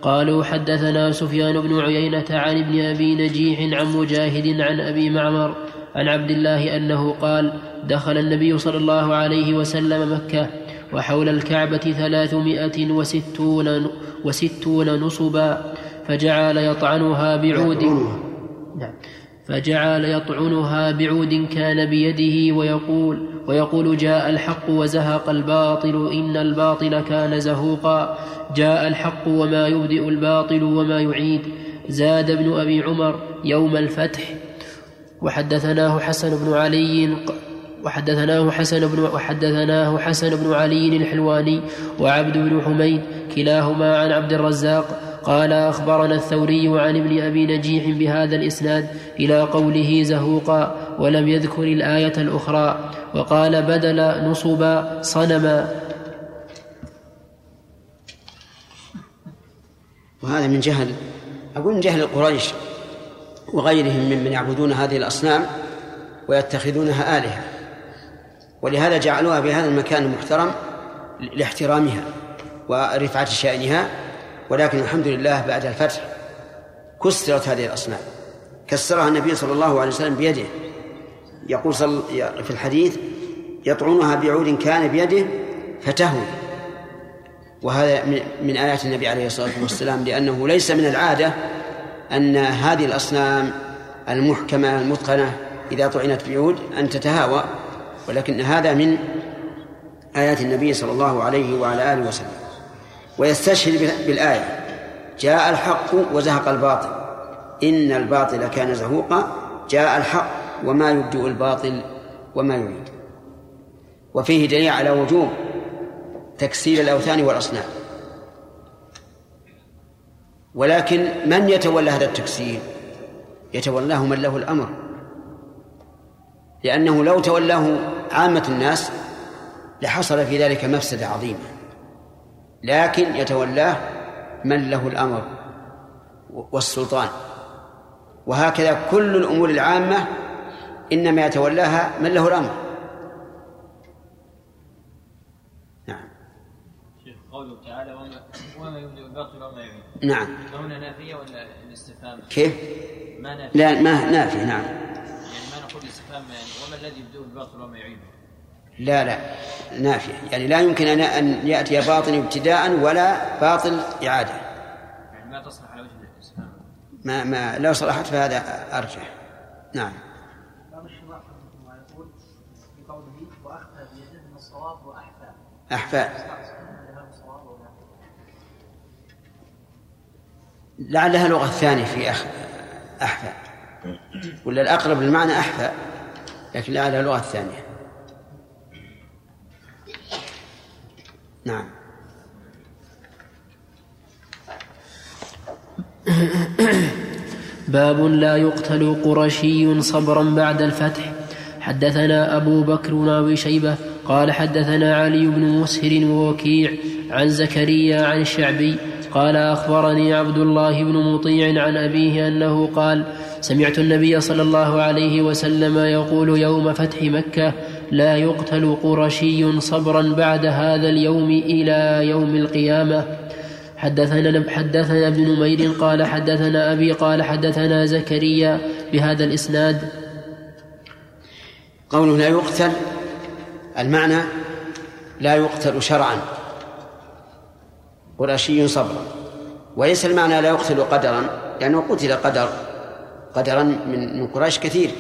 Speaker 1: قالوا حدثنا سفيان بن عيينة عن ابن أبي نجيح عن مجاهد عن أبي معمر. عن عبد الله أنه قال دخل النبي صلى الله عليه وسلم مكة وحول الكعبة ثلاثمائة وستون, وستون نصبا فجعل يطعنها بعود. نعم. فجعل يطعنها بعود كان بيده ويقول ويقول جاء الحق وزهق الباطل إن الباطل كان زهوقا. جاء الحق وما يبدئ الباطل وما يعيد. زاد ابن أبي عمر يوم الفتح وحدثناه حسن بن علي وحدثناه حسن بن وحدثناه حسن بن علي الحلواني وعبد بن حميد كلاهما عن عبد الرزاق قال أخبرنا الثوري عن ابن أبي نجيح بهذا الإسناد إلى قوله زهوقا ولم يذكر الآية الأخرى وقال بدل نصبا صنما
Speaker 2: وهذا من جهل أقول من جهل قريش وغيرهم ممن يعبدون هذه الأصنام ويتخذونها آلهة. ولهذا جعلوها في هذا المكان المحترم لاحترامها ورفعة شأنها ولكن الحمد لله بعد الفتح كسرت هذه الأصنام. كسرها النبي صلى الله عليه وسلم بيده. يقول صل في الحديث يطعنها بعود كان بيده فتهوي. وهذا من آيات النبي عليه الصلاة والسلام لأنه ليس من العادة أن هذه الأصنام المحكمة المتقنة إذا طعنت بعود أن تتهاوى ولكن هذا من آيات النبي صلى الله عليه وعلى آله وسلم. ويستشهد بالآية جاء الحق وزهق الباطل. إن الباطل كان زهوقا جاء الحق وما يبدئ الباطل وما يريد وفيه دليل على وجوب تكسير الأوثان والأصنام. ولكن من يتولى هذا التكسير؟ يتولاه من له الأمر. لأنه لو تولاه عامة الناس لحصل في ذلك مفسدة عظيمة. لكن يتولاه من له الأمر والسلطان. وهكذا كل الأمور العامة إنما يتولاها من له الأمر.
Speaker 10: نعم. قوله تعالى وما يبدئ الباطل وما يعيد
Speaker 2: نعم.
Speaker 10: هنا نافية ولا الاستفهام؟
Speaker 2: كيف؟
Speaker 10: ما نافية.
Speaker 2: لا ما نافية نعم.
Speaker 10: يعني ما نقول الاستفهام يعني وما الذي يبدئ الباطل وما يعيده؟
Speaker 2: لا لا نافية. يعني لا يمكن أن أن يأتي باطل ابتداء ولا باطل إعادة.
Speaker 10: يعني ما تصلح على وجه الاستفهام.
Speaker 2: ما ما لو صلحت فهذا أرجح. نعم.
Speaker 5: رحمه الله. يقول في قوله وأخفى بيده من الصواب وأحفى.
Speaker 2: أحفاد
Speaker 5: هذا الصواب ولا
Speaker 2: لعلها لغة ثانية في أخ أحفى. ولا الأقرب للمعنى أحفى لكن لعلها لغة ثانية نعم.
Speaker 1: باب لا يقتل قرشي صبرا بعد الفتح. حدثنا أبو بكر أبي شيبة قال حدثنا علي بن مسهر ووكيع عن زكريا عن الشعبي قال أخبرني عبد الله بن مطيع عن أبيه أنه قال سمعت النبي صلى الله عليه وسلم يقول يوم فتح مكة لا يقتل قرشي صبرا بعد هذا اليوم إلى يوم القيامة. حدثنا حدثنا ابن نمير قال حدثنا أبي قال حدثنا زكريا بهذا الإسناد.
Speaker 2: قوله لا يقتل المعنى لا يقتل شرعا. قرشي صبرا. وليس المعنى لا يقتل قدرا لأنه قتل قدر قدرا من من قريش كثير.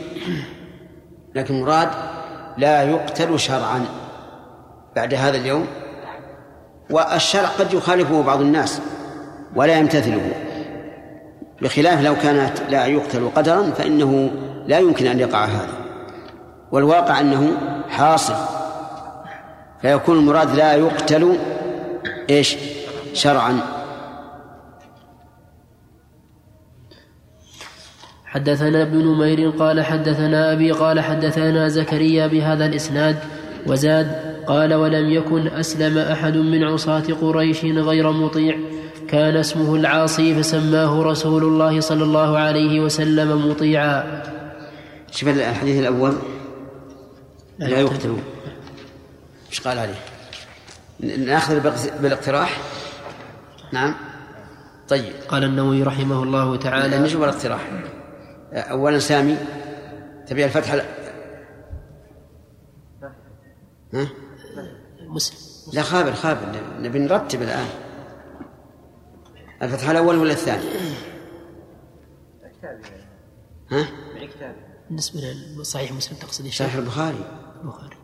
Speaker 2: لكن مراد لا يقتل شرعا. بعد هذا اليوم والشرع قد يخالفه بعض الناس ولا يمتثله. بخلاف لو كانت لا يقتل قدرا فإنه لا يمكن أن يقع هذا. والواقع أنه حاصل. فيكون المراد لا يقتل إيش؟ شرعا.
Speaker 1: حدثنا ابن نمير قال حدثنا أبي قال حدثنا زكريا بهذا الإسناد وزاد قال ولم يكن أسلم أحد من عصاة قريش غير مطيع كان اسمه العاصي فسماه رسول الله صلى الله عليه وسلم مطيعا.
Speaker 2: شوف الحديث الأول. لا يقتلون إيش قال عليه؟ نأخذ بالإقتراح. نعم. طيب.
Speaker 1: قال النووي رحمه الله تعالى
Speaker 2: نشوف الاقتراح أولا سامي تبي الفتح لا. ها؟
Speaker 1: مسلم.
Speaker 2: لا خابر خابر. نبي نرتب الآن. الفتح الأول ولا الثاني؟ ها؟
Speaker 1: بالنسبة لصحيح مسلم تقصد
Speaker 2: صحيح البخاري.
Speaker 1: البخاري.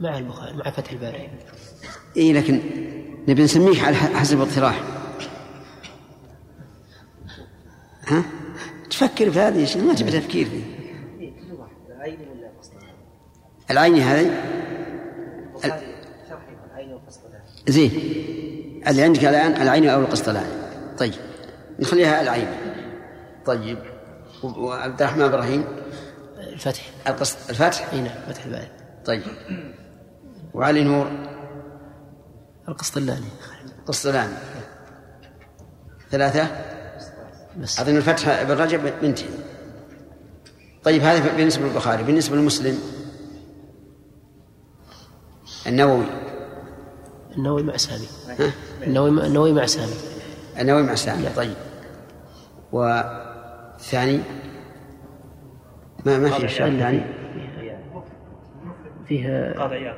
Speaker 1: مع البخاري مع فتح الباري.
Speaker 2: اي لكن نبي نسميه على حسب الاقتراح. ها؟ تفكر في هذه ما تبي تفكير فيه. العيني هذه؟ زين. اللي عندك الآن العين أو القسطلاني طيب. نخليها العين. طيب. وعبد الرحمن إبراهيم
Speaker 1: الفتح.
Speaker 2: القسط الفتح؟
Speaker 1: إي نعم فتح الباري.
Speaker 2: طيب. وعلي نور؟
Speaker 1: القسطلاني
Speaker 2: قسطلاني ثلاثة؟
Speaker 1: بس.
Speaker 2: أظن الفتح ابن رجب بنتين طيب هذا بالنسبة للبخاري. بالنسبة للمسلم؟ النووي.
Speaker 1: النووي مع سامي؟ النووي مع النووي مع سامي.
Speaker 2: النووي مع سامي. طيب. والثاني؟ ما ما في الشيء الثاني
Speaker 1: فيه
Speaker 9: قاضي عياض.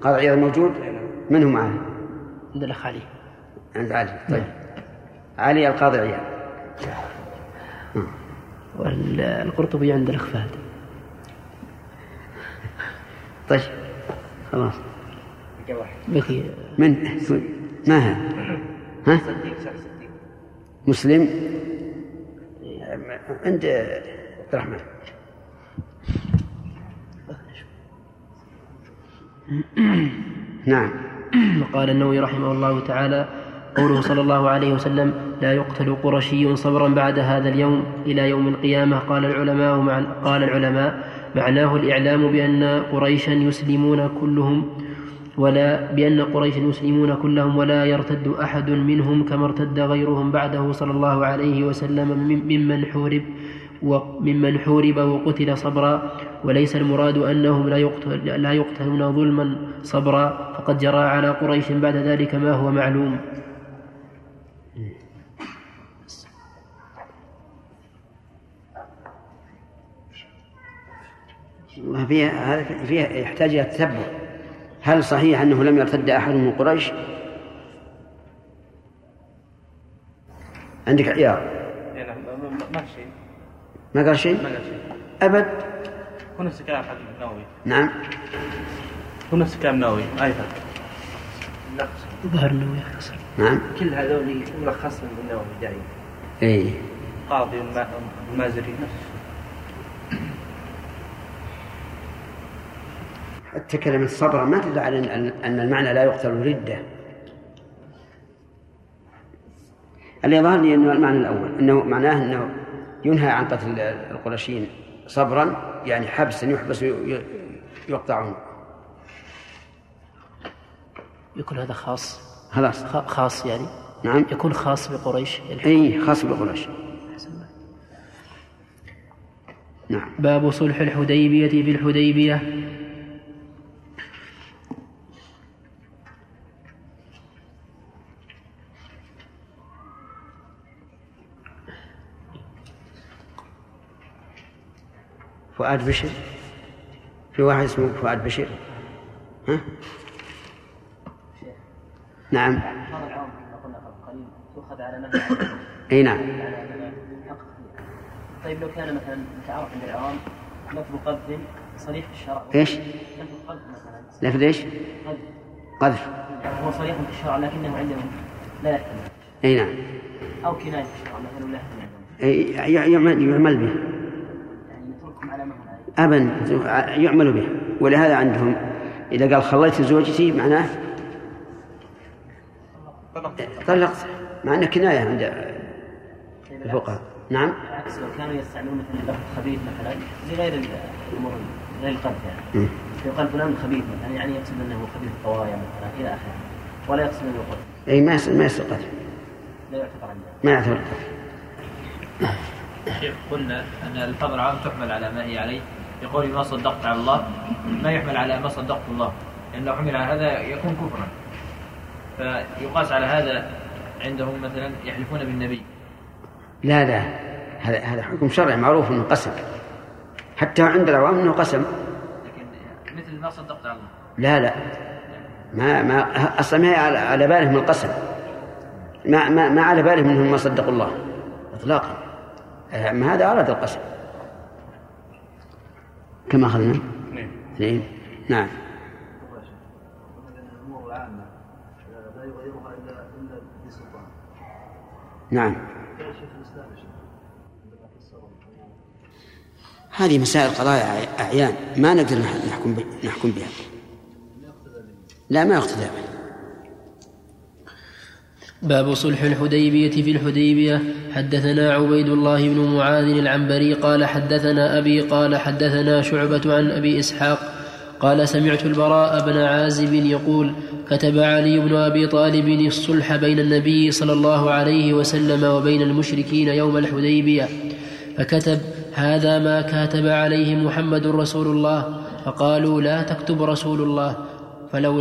Speaker 2: قاضي عياض موجود؟ من هو معه؟
Speaker 1: عند الأخ علي.
Speaker 2: عند علي. طيب. علي القاضي عياض
Speaker 1: والقرطبي عند الأخ فهد.
Speaker 2: طيب. خلاص.
Speaker 1: بقي
Speaker 2: من؟ ما هذا؟ ها؟ مسلم؟ عند عبد الرحمن. نعم.
Speaker 1: قال النووي رحمه الله تعالى قوله صلى الله عليه وسلم لا يقتل قرشي صبرا بعد هذا اليوم إلى يوم القيامة. قال العلماء قال العلماء معناه الإعلام بأن قريشا يسلمون كلهم ولا بأن قريشا يسلمون كلهم ولا يرتد أحد منهم كما ارتد غيرهم بعده صلى الله عليه وسلم ممن حورب. وممن حورب وقتل صبرا وليس المراد أنهم لا, يقتل لا يقتلون ظلما صبرا فقد جرى على قريش بعد ذلك ما هو معلوم.
Speaker 2: فيها هذا فيها يحتاج إلى تتبع هل صحيح أنه لم يرتد أحد من قريش؟ عندك عيار.
Speaker 9: لا، ما في شيء.
Speaker 2: ما قال شيء؟
Speaker 9: ما قال شيء.
Speaker 2: أبد.
Speaker 9: هو نفس الكلام حق النووي.
Speaker 2: نعم.
Speaker 9: هو نفس الكلام النووي. ما يفرق
Speaker 1: ظهر يختصر
Speaker 2: نعم.
Speaker 5: كل هذول ملخصهم بالنووي دائما.
Speaker 2: إي.
Speaker 9: قاضي والما- والمازري نفس
Speaker 2: حتى كلمة صبرا ما تدل على أن- أن المعنى لا يقتل ردة اللي يظهر لي أنه المعنى الأول أنه معناه أنه ينهى عن قتل القرشيين صبرا يعني حبسا يحبس يقطعون
Speaker 1: يكون هذا خاص؟
Speaker 2: خلاص
Speaker 1: خاص يعني؟
Speaker 2: نعم.
Speaker 1: يكون خاص بقريش؟
Speaker 2: إي خاص بقريش. نعم.
Speaker 1: باب صلح الحديبية في الحديبية.
Speaker 2: فؤاد بشر في واحد اسمه فؤاد بشر ها؟ نعم اي نعم
Speaker 5: طيب لو كان مثلا متعارف عند العوام لفظ قذف صريح في الشرع.
Speaker 2: إيش؟
Speaker 5: لفظ قذف مثلا.
Speaker 2: لفظ إيش؟
Speaker 5: قذف.
Speaker 2: قذف
Speaker 5: هو صريح في الشرع لكنه عندهم لا يحتمل.
Speaker 2: اي نعم.
Speaker 5: أو كناية في الشرع مثلا لا يحتمل. عندهم
Speaker 2: إي، يعمل يعمل به. أبدا يعمل به ولهذا عندهم. إذا قال خليت زوجتي معناه طلقت مع أنه كناية عند الفقهاء. نعم.
Speaker 5: بالعكس لو كانوا يستعملون مثلا لفظ خبيث مثلا لغير الأمور غير القذف يعني.
Speaker 11: يقال فلان خبيث مثلا يعني يقصد أنه خبيث الطوايا مثلا إلى آخره. ولا يقصد أنه قتل
Speaker 2: أي ما يصير ما يصير قتل
Speaker 11: لا يعتبر عنده.
Speaker 2: ما يعتبر قتل
Speaker 10: شيخ قلنا أن الفضل العام تحمل على ما هي عليه. يقول ما صدقت على الله ما يحمل على ما صدقت الله. لأن لو حمل على هذا يكون كفرا. فيقاس على هذا عندهم مثلا يحلفون بالنبي.
Speaker 2: لا لا. هذا هذا حكم شرعي معروف إنه قسم. حتى عند العوام إنه قسم.
Speaker 10: لكن مثل ما صدقت على الله.
Speaker 2: لا لا. ما ما أصلا ما على- على بالهم القسم. ما ما ما على بالهم إنهم ما صدقوا الله اطلاقا. آه، ما هذا أراد القسم. كما أخذنا.
Speaker 9: اثنين
Speaker 2: اثنين نعم. نعم.
Speaker 12: فسروا
Speaker 2: هذه مسائل قضايا أع- أعيان. ما نقدر نح- نحكم نحكم بها. لا ما يقتدى به
Speaker 1: باب صلح الحديبية في الحديبية. حدثنا عبيد الله بن معاذ العنبري قال حدثنا أبي قال حدثنا شعبة عن أبي إسحاق قال سمعت البراء بن عازب يقول كتب علي بن أبي طالب الصلح بين النبي صلى الله عليه وسلم وبين المشركين يوم الحديبية. فكتب هذا ما كاتب عليه محمد رسول الله. فقالوا لا تكتب رسول الله. فلو